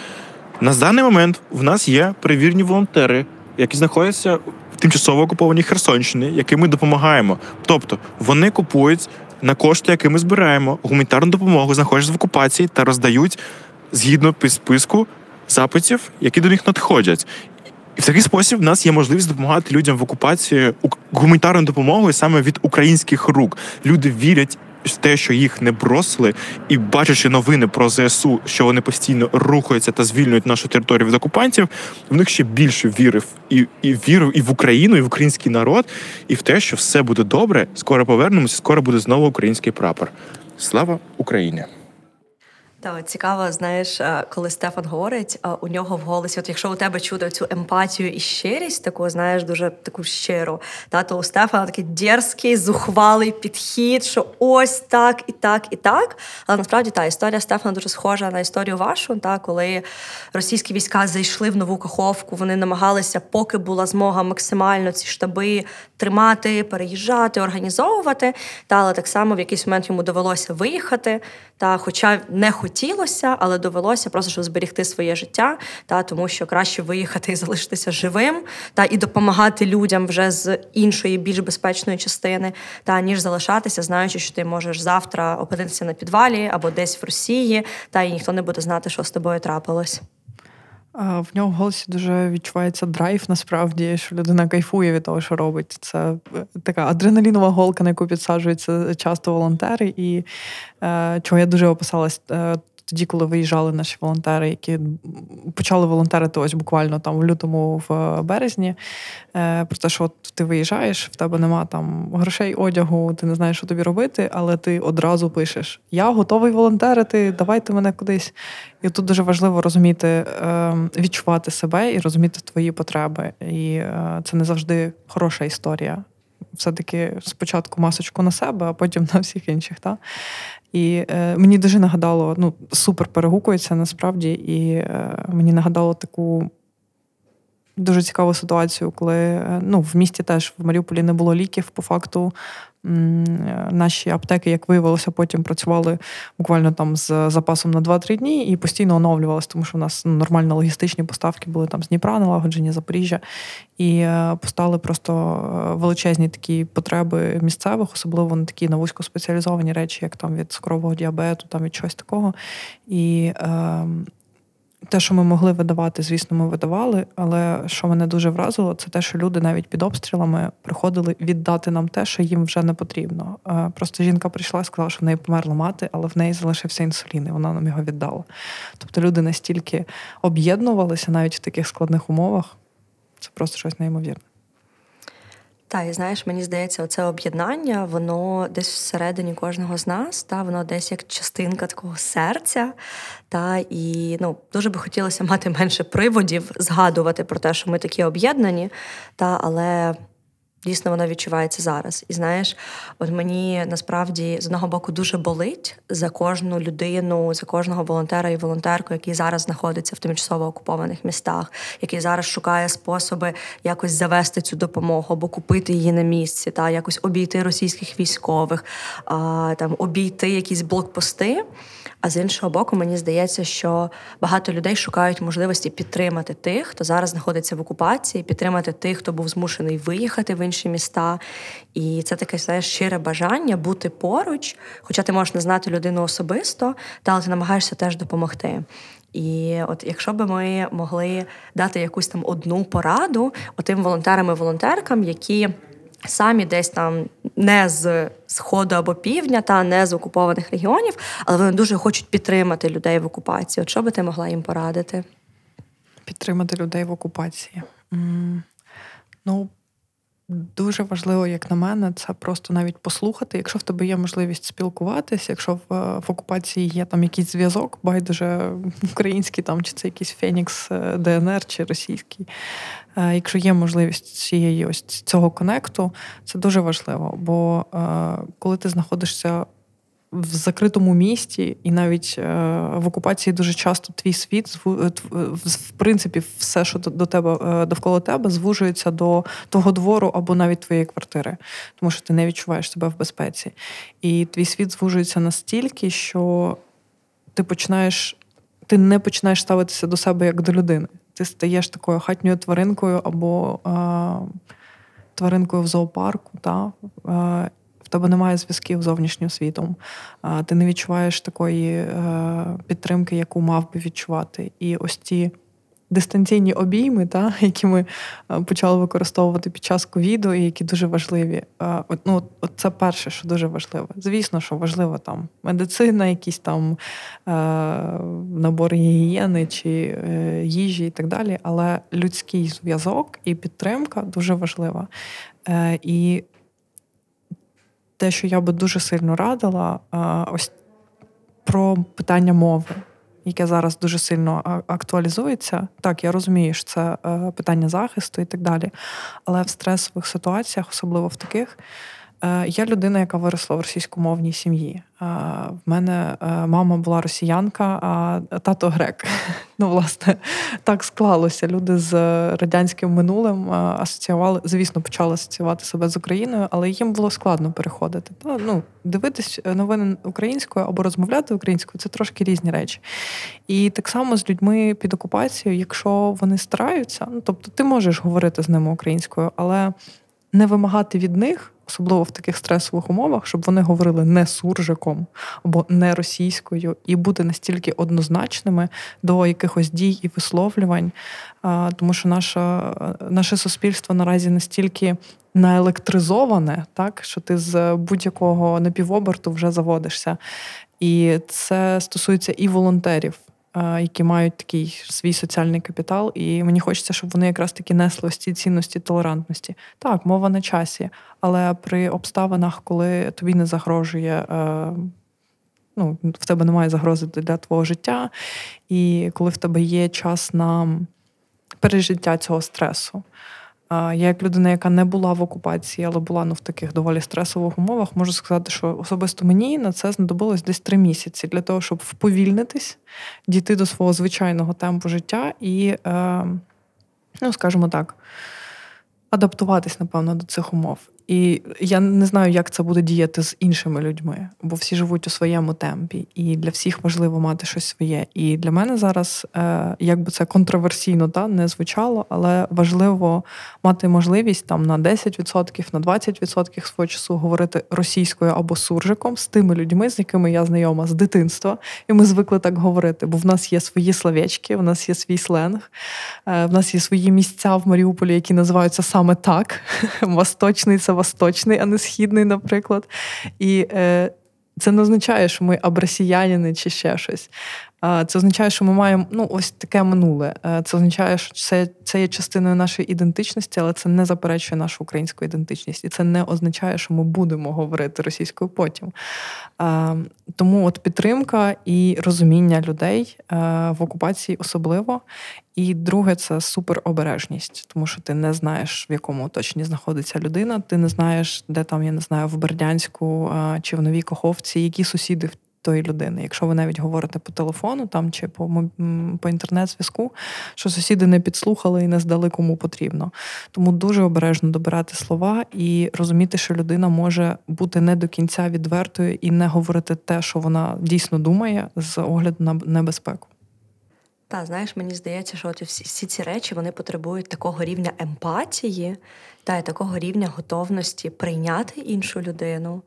На даний момент в нас є перевірні волонтери, які знаходяться в тимчасово окупованій Херсонщині, яким ми допомагаємо. Тобто вони купують на кошти, які ми збираємо, гуманітарну допомогу, знаходяться в окупації та роздають згідно списку запитів, які до них надходять. І в такий спосіб в нас є можливість допомагати людям в окупації гуманітарною допомогою саме від українських рук. Люди вірять те, що їх не бросили, і бачачи новини про ЗСУ, що вони постійно рухаються та звільнюють нашу територію від окупантів, в них ще більше вірив і і вірив і в Україну, і в український народ, і в те, що все буде добре. Скоро повернемося, скоро буде знову український прапор. Слава Україні! Та цікаво, знаєш, е, коли Стефан говорить, е, у нього в голосі, от якщо у тебе чути цю емпатію і щирість, таку знаєш, дуже таку щиру, та то у Стефана такий дерзкий, зухвалий підхід, що ось так і так, і так. Але насправді та історія Стефана дуже схожа на історію вашу. Та коли російські війська зайшли в нову Каховку, вони намагалися, поки була змога максимально ці штаби тримати, переїжджати, організовувати. Та але так само в якийсь момент йому довелося виїхати. Та, хоча не хотілося, але довелося просто щоб зберігти своє життя, та тому що краще виїхати і залишитися живим, та і допомагати людям вже з іншої, більш безпечної частини, та ніж залишатися, знаючи, що ти можеш завтра опинитися на підвалі або десь в Росії, та і ніхто не буде знати, що з тобою трапилось. В нього в голосі дуже відчувається драйв, насправді, що людина кайфує від того, що робить. Це е, така адреналінова голка, на яку підсаджуються часто волонтери, і е, чого я дуже описалась е, тоді, коли виїжджали наші волонтери, які почали волонтерити ось буквально там в лютому, в березні. Е, про те, що от ти виїжджаєш, в тебе нема там грошей, одягу, ти не знаєш, що тобі робити, але ти одразу пишеш: Я готовий волонтерити, давайте мене кудись. І тут дуже важливо розуміти, ем, відчувати себе і розуміти твої потреби. І е, це не завжди хороша історія. Все-таки спочатку масочку на себе, а потім на всіх інших. Та? І е, мені дуже нагадало, ну, супер перегукується насправді, і е, мені нагадало таку дуже цікаву ситуацію, коли е, ну, в місті теж в Маріуполі не було ліків по факту. Наші аптеки, як виявилося, потім працювали буквально там з запасом на 2-3 дні і постійно оновлювалися, тому що у нас ну, нормально логістичні поставки були там з Дніпра, налагоджені Запоріжжя, і е, постали просто е, величезні такі потреби місцевих, особливо на такі на вузькоспеціалізовані речі, як там від цукрового діабету, там від чогось такого. І е, те, що ми могли видавати, звісно, ми видавали. Але що мене дуже вразило, це те, що люди навіть під обстрілами приходили віддати нам те, що їм вже не потрібно. Е, просто жінка прийшла і сказала, що в неї померла мати, але в неї залишився інсулін, і вона нам його віддала. Тобто люди настільки об'єднувалися навіть в таких складних умовах. Це просто щось неймовірне. Та, і знаєш, мені здається, оце об'єднання, воно десь всередині кожного з нас, та воно десь як частинка такого серця. Та і ну дуже би хотілося мати менше приводів, згадувати про те, що ми такі об'єднані, та але Дійсно, вона відчувається зараз. І знаєш, от мені насправді з одного боку дуже болить за кожну людину, за кожного волонтера і волонтерку, який зараз знаходиться в тимчасово окупованих містах, який зараз шукає способи якось завести цю допомогу або купити її на місці, та якось обійти російських військових, а, там обійти якісь блокпости. А з іншого боку, мені здається, що багато людей шукають можливості підтримати тих, хто зараз знаходиться в окупації, підтримати тих, хто був змушений виїхати в інші міста. І це таке знаєш, щире бажання бути поруч, хоча ти можеш не знати людину особисто, та але ти намагаєшся теж допомогти. І от якщо би ми могли дати якусь там одну пораду отим волонтерам і волонтеркам, які самі десь там не з сходу або півдня, та не з окупованих регіонів, але вони дуже хочуть підтримати людей в окупації. От що би ти могла їм порадити? Підтримати людей в окупації. Ну, Дуже важливо, як на мене, це просто навіть послухати. Якщо в тебе є можливість спілкуватися, якщо в, в окупації є там якийсь зв'язок, байдуже український там, чи це якийсь Фенікс е, ДНР чи російський. Е, якщо є можливість цієї ось цього конекту, це дуже важливо. Бо е, коли ти знаходишся в закритому місті, і навіть е, в окупації дуже часто твій світ е, в принципі, все, що до тебе е, довкола тебе, звужується до того двору або навіть твоєї квартири, тому що ти не відчуваєш себе в безпеці. І твій світ звужується настільки, що ти починаєш, ти не починаєш ставитися до себе як до людини. Ти стаєш такою хатньою тваринкою або е, тваринкою в зоопарку. Та? Е, в тебе немає зв'язків з зовнішнім світом, ти не відчуваєш такої е, підтримки, яку мав би відчувати. І ось ті дистанційні обійми, та, які ми е, почали використовувати під час ковіду, і які дуже важливі. От, ну, от Це перше, що дуже важливо. Звісно, що важливо там медицина, якісь там е, набори гігієни чи їжі і так далі. Але людський зв'язок і підтримка дуже важлива. І те, що я би дуже сильно радила, ось про питання мови, яке зараз дуже сильно актуалізується. Так, я розумію, що це е, питання захисту і так далі. Але в стресових ситуаціях, особливо в таких, я людина, яка виросла в російськомовній сім'ї. Е, в мене е, мама була росіянка, а тато грек. Ну, власне, так склалося. Люди з радянським минулим асоціювали, звісно, почали асоціювати себе з Україною, але їм було складно переходити. Та, ну, Дивитись новини українською або розмовляти українською це трошки різні речі. І так само з людьми під окупацією, якщо вони стараються, ну тобто ти можеш говорити з ними українською, але не вимагати від них особливо в таких стресових умовах, щоб вони говорили не суржиком або не російською, і бути настільки однозначними до якихось дій і висловлювань, тому що наше, наше суспільство наразі настільки наелектризоване, так що ти з будь-якого напівоберту вже заводишся. І це стосується і волонтерів. Е, які мають такий свій соціальний капітал, і мені хочеться, щоб вони якраз таки несли ось ці цінності толерантності. Так, мова на часі, але при обставинах, коли тобі не загрожує. Е, ну, в тебе немає загрози для твого життя, і коли в тебе є час на пережиття цього стресу. Я, як людина, яка не була в окупації, але була ну, в таких доволі стресових умовах, можу сказати, що особисто мені на це знадобилось десь три місяці для того, щоб вповільнитись, дійти до свого звичайного темпу життя і, е, ну, скажімо так, адаптуватись, напевно, до цих умов. І я не знаю, як це буде діяти з іншими людьми, бо всі живуть у своєму темпі, і для всіх важливо мати щось своє. І для мене зараз, е, як би це контроверсійно та не звучало, але важливо мати можливість там на 10%, на 20% свого часу говорити російською або суржиком з тими людьми, з якими я знайома з дитинства, і ми звикли так говорити. Бо в нас є свої словечки, в нас є свій сленг, е, в нас є свої місця в Маріуполі, які називаються саме так. Восточний це восточний, а не східний, наприклад. І е, це не означає, що ми абрасіянини чи ще щось. Це означає, що ми маємо ну, ось таке минуле. Е, це означає, що це це є частиною нашої ідентичності, але це не заперечує нашу українську ідентичність. І це не означає, що ми будемо говорити російською потім. Тому от підтримка і розуміння людей е, в окупації особливо. І друге, це суперобережність, тому що ти не знаєш, в якому оточенні знаходиться людина. Ти не знаєш, де там, я не знаю, в Бердянську чи в Новій Каховці, які сусіди тої людини. Якщо ви навіть говорите по телефону там чи по по інтернет-зв'язку, що сусіди не підслухали і не здали кому потрібно. Тому дуже обережно добирати слова і розуміти, що людина може бути не до кінця відвертою і не говорити те, що вона дійсно думає, з огляду на небезпеку. Та знаєш, мені здається, що от всі, всі ці речі вони потребують такого рівня емпатії та й такого рівня готовності прийняти іншу людину.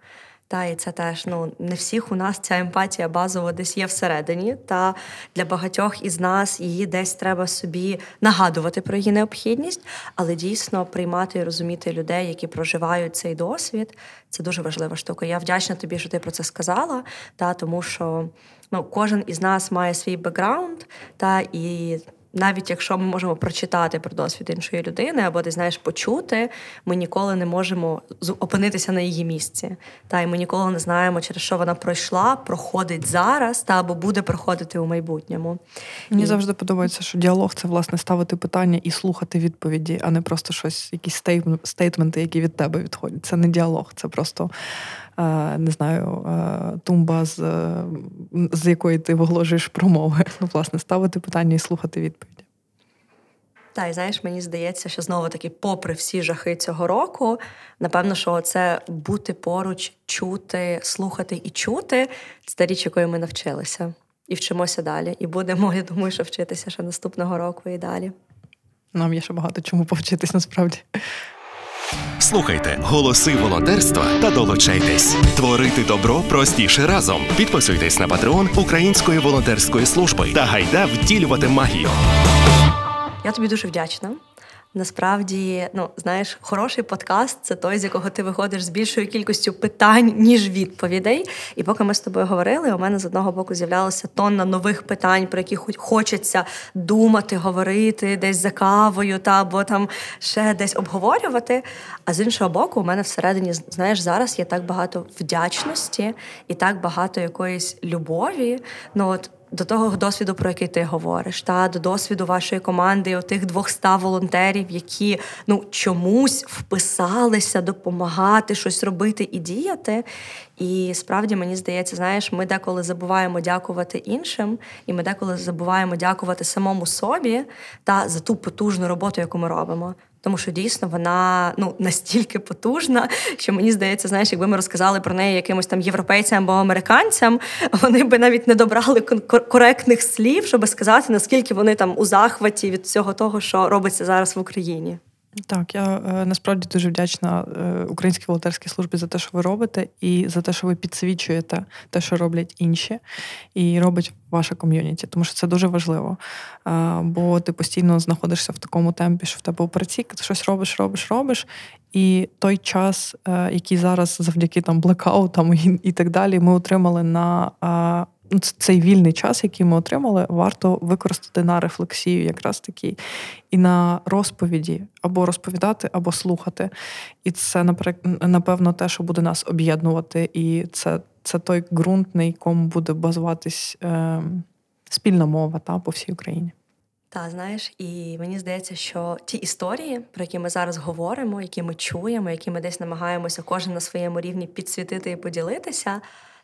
Та і це теж ну не всіх у нас ця емпатія базово десь є всередині. Та для багатьох із нас її десь треба собі нагадувати про її необхідність, але дійсно приймати і розуміти людей, які проживають цей досвід, це дуже важлива штука. Я вдячна тобі, що ти про це сказала, та тому що ну кожен із нас має свій бекграунд, та і навіть якщо ми можемо прочитати про досвід іншої людини, або ти знаєш почути, ми ніколи не можемо опинитися на її місці. Та й ми ніколи не знаємо, через що вона пройшла, проходить зараз, та або буде проходити у майбутньому. Мені і... завжди подобається, що діалог це власне ставити питання і слухати відповіді, а не просто щось, якісь стейтменти, які від тебе відходять. Це не діалог, це просто. Е, не знаю, е, тумба, з з якої ти виголошуєш промови. Ну, власне, ставити питання і слухати відповіді. Та, і знаєш, мені здається, що знову таки, попри всі жахи цього року, напевно, що це бути поруч, чути, слухати і чути це та річ, якої ми навчилися. І вчимося далі. І будемо, я думаю, що вчитися ще наступного року і далі. Нам є ще багато чому повчитись насправді. Слухайте голоси волонтерства та долучайтесь. Творити добро простіше разом. Підписуйтесь на патреон Української волонтерської служби та гайда втілювати магію. Я тобі дуже вдячна. Насправді, ну знаєш, хороший подкаст це той, з якого ти виходиш з більшою кількістю питань, ніж відповідей. І поки ми з тобою говорили, у мене з одного боку з'являлася тонна нових питань, про які хочеться думати, говорити десь за кавою, та або там ще десь обговорювати. А з іншого боку, у мене всередині, знаєш, зараз є так багато вдячності і так багато якоїсь любові. Ну от до того досвіду, про який ти говориш, та до досвіду вашої команди, отих 200 волонтерів, які ну чомусь вписалися допомагати щось робити і діяти. І справді мені здається, знаєш, ми деколи забуваємо дякувати іншим, і ми деколи забуваємо дякувати самому собі та за ту потужну роботу, яку ми робимо. Тому що дійсно вона ну настільки потужна, що мені здається, знаєш, якби ми розказали про неї якимось там європейцям або американцям, вони би навіть не добрали коректних слів, щоб сказати, наскільки вони там у захваті від всього того, що робиться зараз в Україні. Так, я е, насправді дуже вдячна е, Українській волонтерській службі за те, що ви робите, і за те, що ви підсвічуєте те, що роблять інші, і робить ваша ком'юніті, тому що це дуже важливо. Е, бо ти постійно знаходишся в такому темпі, що в тебе операційка, ти щось робиш, робиш, робиш. І той час, який зараз завдяки там блекаутам і, так далі, ми отримали на цей вільний час, який ми отримали, варто використати на рефлексію, якраз таки, і на розповіді або розповідати, або слухати. І це напевно те, що буде нас об'єднувати, і це це той ґрунт, на якому буде базуватись е, спільна мова та по всій Україні. Та знаєш, і мені здається, що ті історії, про які ми зараз говоримо, які ми чуємо, які ми десь намагаємося кожен на своєму рівні підсвітити і поділитися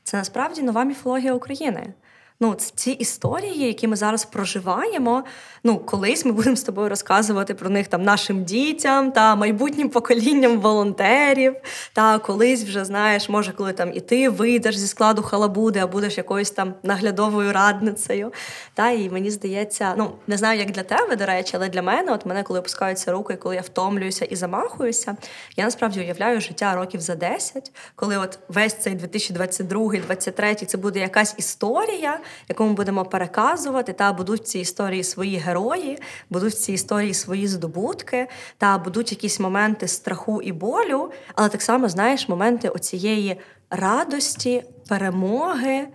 це насправді нова міфологія України. Ну, ці історії, які ми зараз проживаємо. Ну, колись ми будемо з тобою розказувати про них там нашим дітям та майбутнім поколінням волонтерів. Та колись вже знаєш, може, коли там і ти вийдеш зі складу халабуди, а будеш якоюсь там наглядовою радницею. Та і мені здається, ну не знаю, як для тебе, до речі, але для мене, от мене, коли опускаються руки, коли я втомлююся і замахуюся, я насправді уявляю життя років за 10, коли от весь цей 2022-2023 це буде якась історія яку ми будемо переказувати, та будуть в цій історії свої герої, будуть в цій історії свої здобутки, та будуть якісь моменти страху і болю, але так само знаєш моменти оцієї радості, перемоги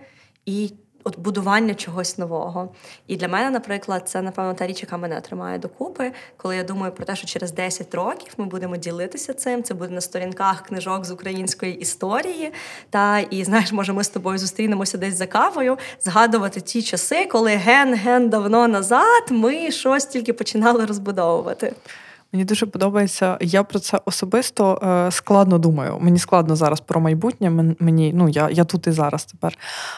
і от будування чогось нового. І для мене, наприклад, це напевно та річ, яка мене тримає докупи, коли я думаю про те, що через 10 років ми будемо ділитися цим. Це буде на сторінках книжок з української історії. Та і знаєш, може, ми з тобою зустрінемося десь за кавою, згадувати ті часи, коли ген-ген давно назад ми щось тільки починали розбудовувати. Мені дуже подобається. Я про це особисто е, складно думаю. Мені складно зараз про майбутнє. Мені ну я я тут і зараз тепер.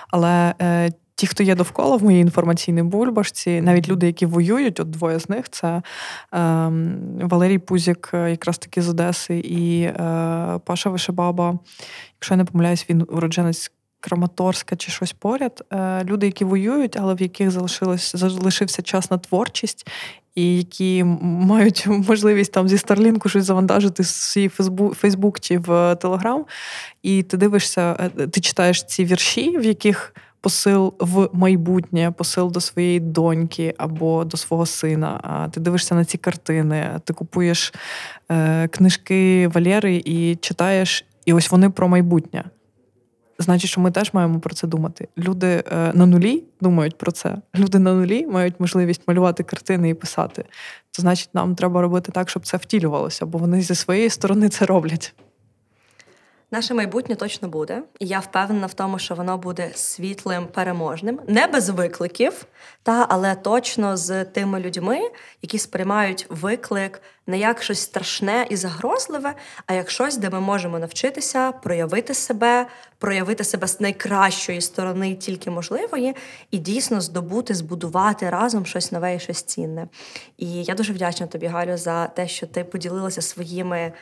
Але е, ті, хто є довкола в моїй інформаційній бульбашці, навіть люди, які воюють, от двоє з них це е, Валерій Пузік, е, якраз таки з Одеси, і е, Паша Вишебаба. Якщо я не помиляюсь, він уродженець. Краматорська чи щось поряд. Е, люди, які воюють, але в яких залишилось залишився час на творчість, і які мають можливість там зі Старлінку щось завантажити в свій Фейсбук чи в Телеграм. І ти дивишся, е, ти читаєш ці вірші, в яких. Посил в майбутнє, посил до своєї доньки або до свого сина. А ти дивишся на ці картини, ти купуєш е, книжки Валєри і читаєш, і ось вони про майбутнє. Значить, що ми теж маємо про це думати. Люди е, на нулі думають про це. Люди на нулі мають можливість малювати картини і писати. То значить, нам треба робити так, щоб це втілювалося, бо вони зі своєї сторони це роблять. Наше майбутнє точно буде, і я впевнена в тому, що воно буде світлим, переможним, не без викликів, та але точно з тими людьми, які сприймають виклик не як щось страшне і загрозливе, а як щось, де ми можемо навчитися проявити себе, проявити себе з найкращої сторони, тільки можливої, і дійсно здобути, збудувати разом щось нове і щось цінне. І я дуже вдячна тобі, Галю, за те, що ти поділилася своїми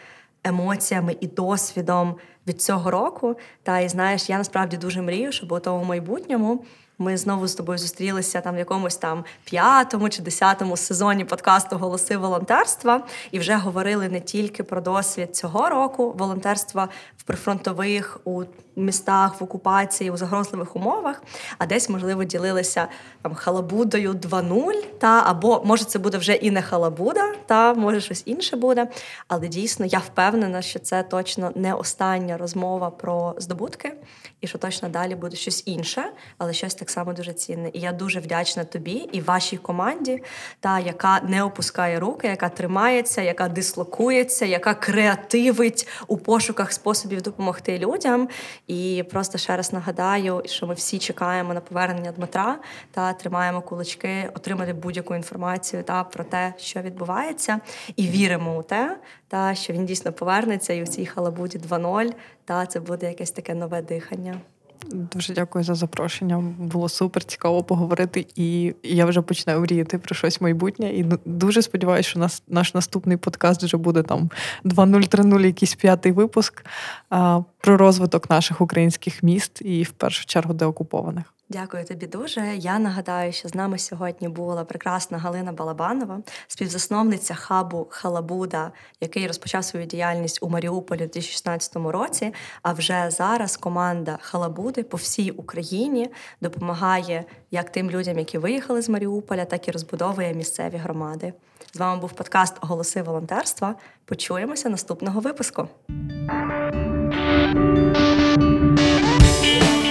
емоціями і досвідом від цього року. Та і знаєш, я насправді дуже мрію, щоб у тому майбутньому. Ми знову з тобою зустрілися там в якомусь там п'ятому чи десятому сезоні подкасту Голоси волонтерства і вже говорили не тільки про досвід цього року волонтерства в прифронтових у містах в окупації у загрозливих умовах, а десь можливо ділилися там халабудою 2.0, та або може це буде вже і не халабуда, та може щось інше буде. Але дійсно я впевнена, що це точно не остання розмова про здобутки, і що точно далі буде щось інше, але щось так само дуже цінне. І я дуже вдячна тобі і вашій команді, та яка не опускає руки, яка тримається, яка дислокується, яка креативить у пошуках способів допомогти людям. І просто ще раз нагадаю, що ми всі чекаємо на повернення Дмитра та тримаємо кулачки, отримати будь-яку інформацію та про те, що відбувається, і віримо у те, та що він дійсно повернеться, і в цій халабуді 2.0, та це буде якесь таке нове дихання. Дуже дякую за запрошення. Було супер цікаво поговорити, і я вже починаю мріяти про щось майбутнє. І дуже сподіваюся, що нас наш наступний подкаст вже буде там 2.0-3.0, якийсь п'ятий випуск а, про розвиток наших українських міст і в першу чергу деокупованих. Дякую тобі дуже. Я нагадаю, що з нами сьогодні була прекрасна Галина Балабанова, співзасновниця хабу Халабуда, який розпочав свою діяльність у Маріуполі у 2016 році. А вже зараз команда Халабуди по всій Україні допомагає як тим людям, які виїхали з Маріуполя, так і розбудовує місцеві громади. З вами був подкаст Голоси волонтерства. Почуємося наступного випуску.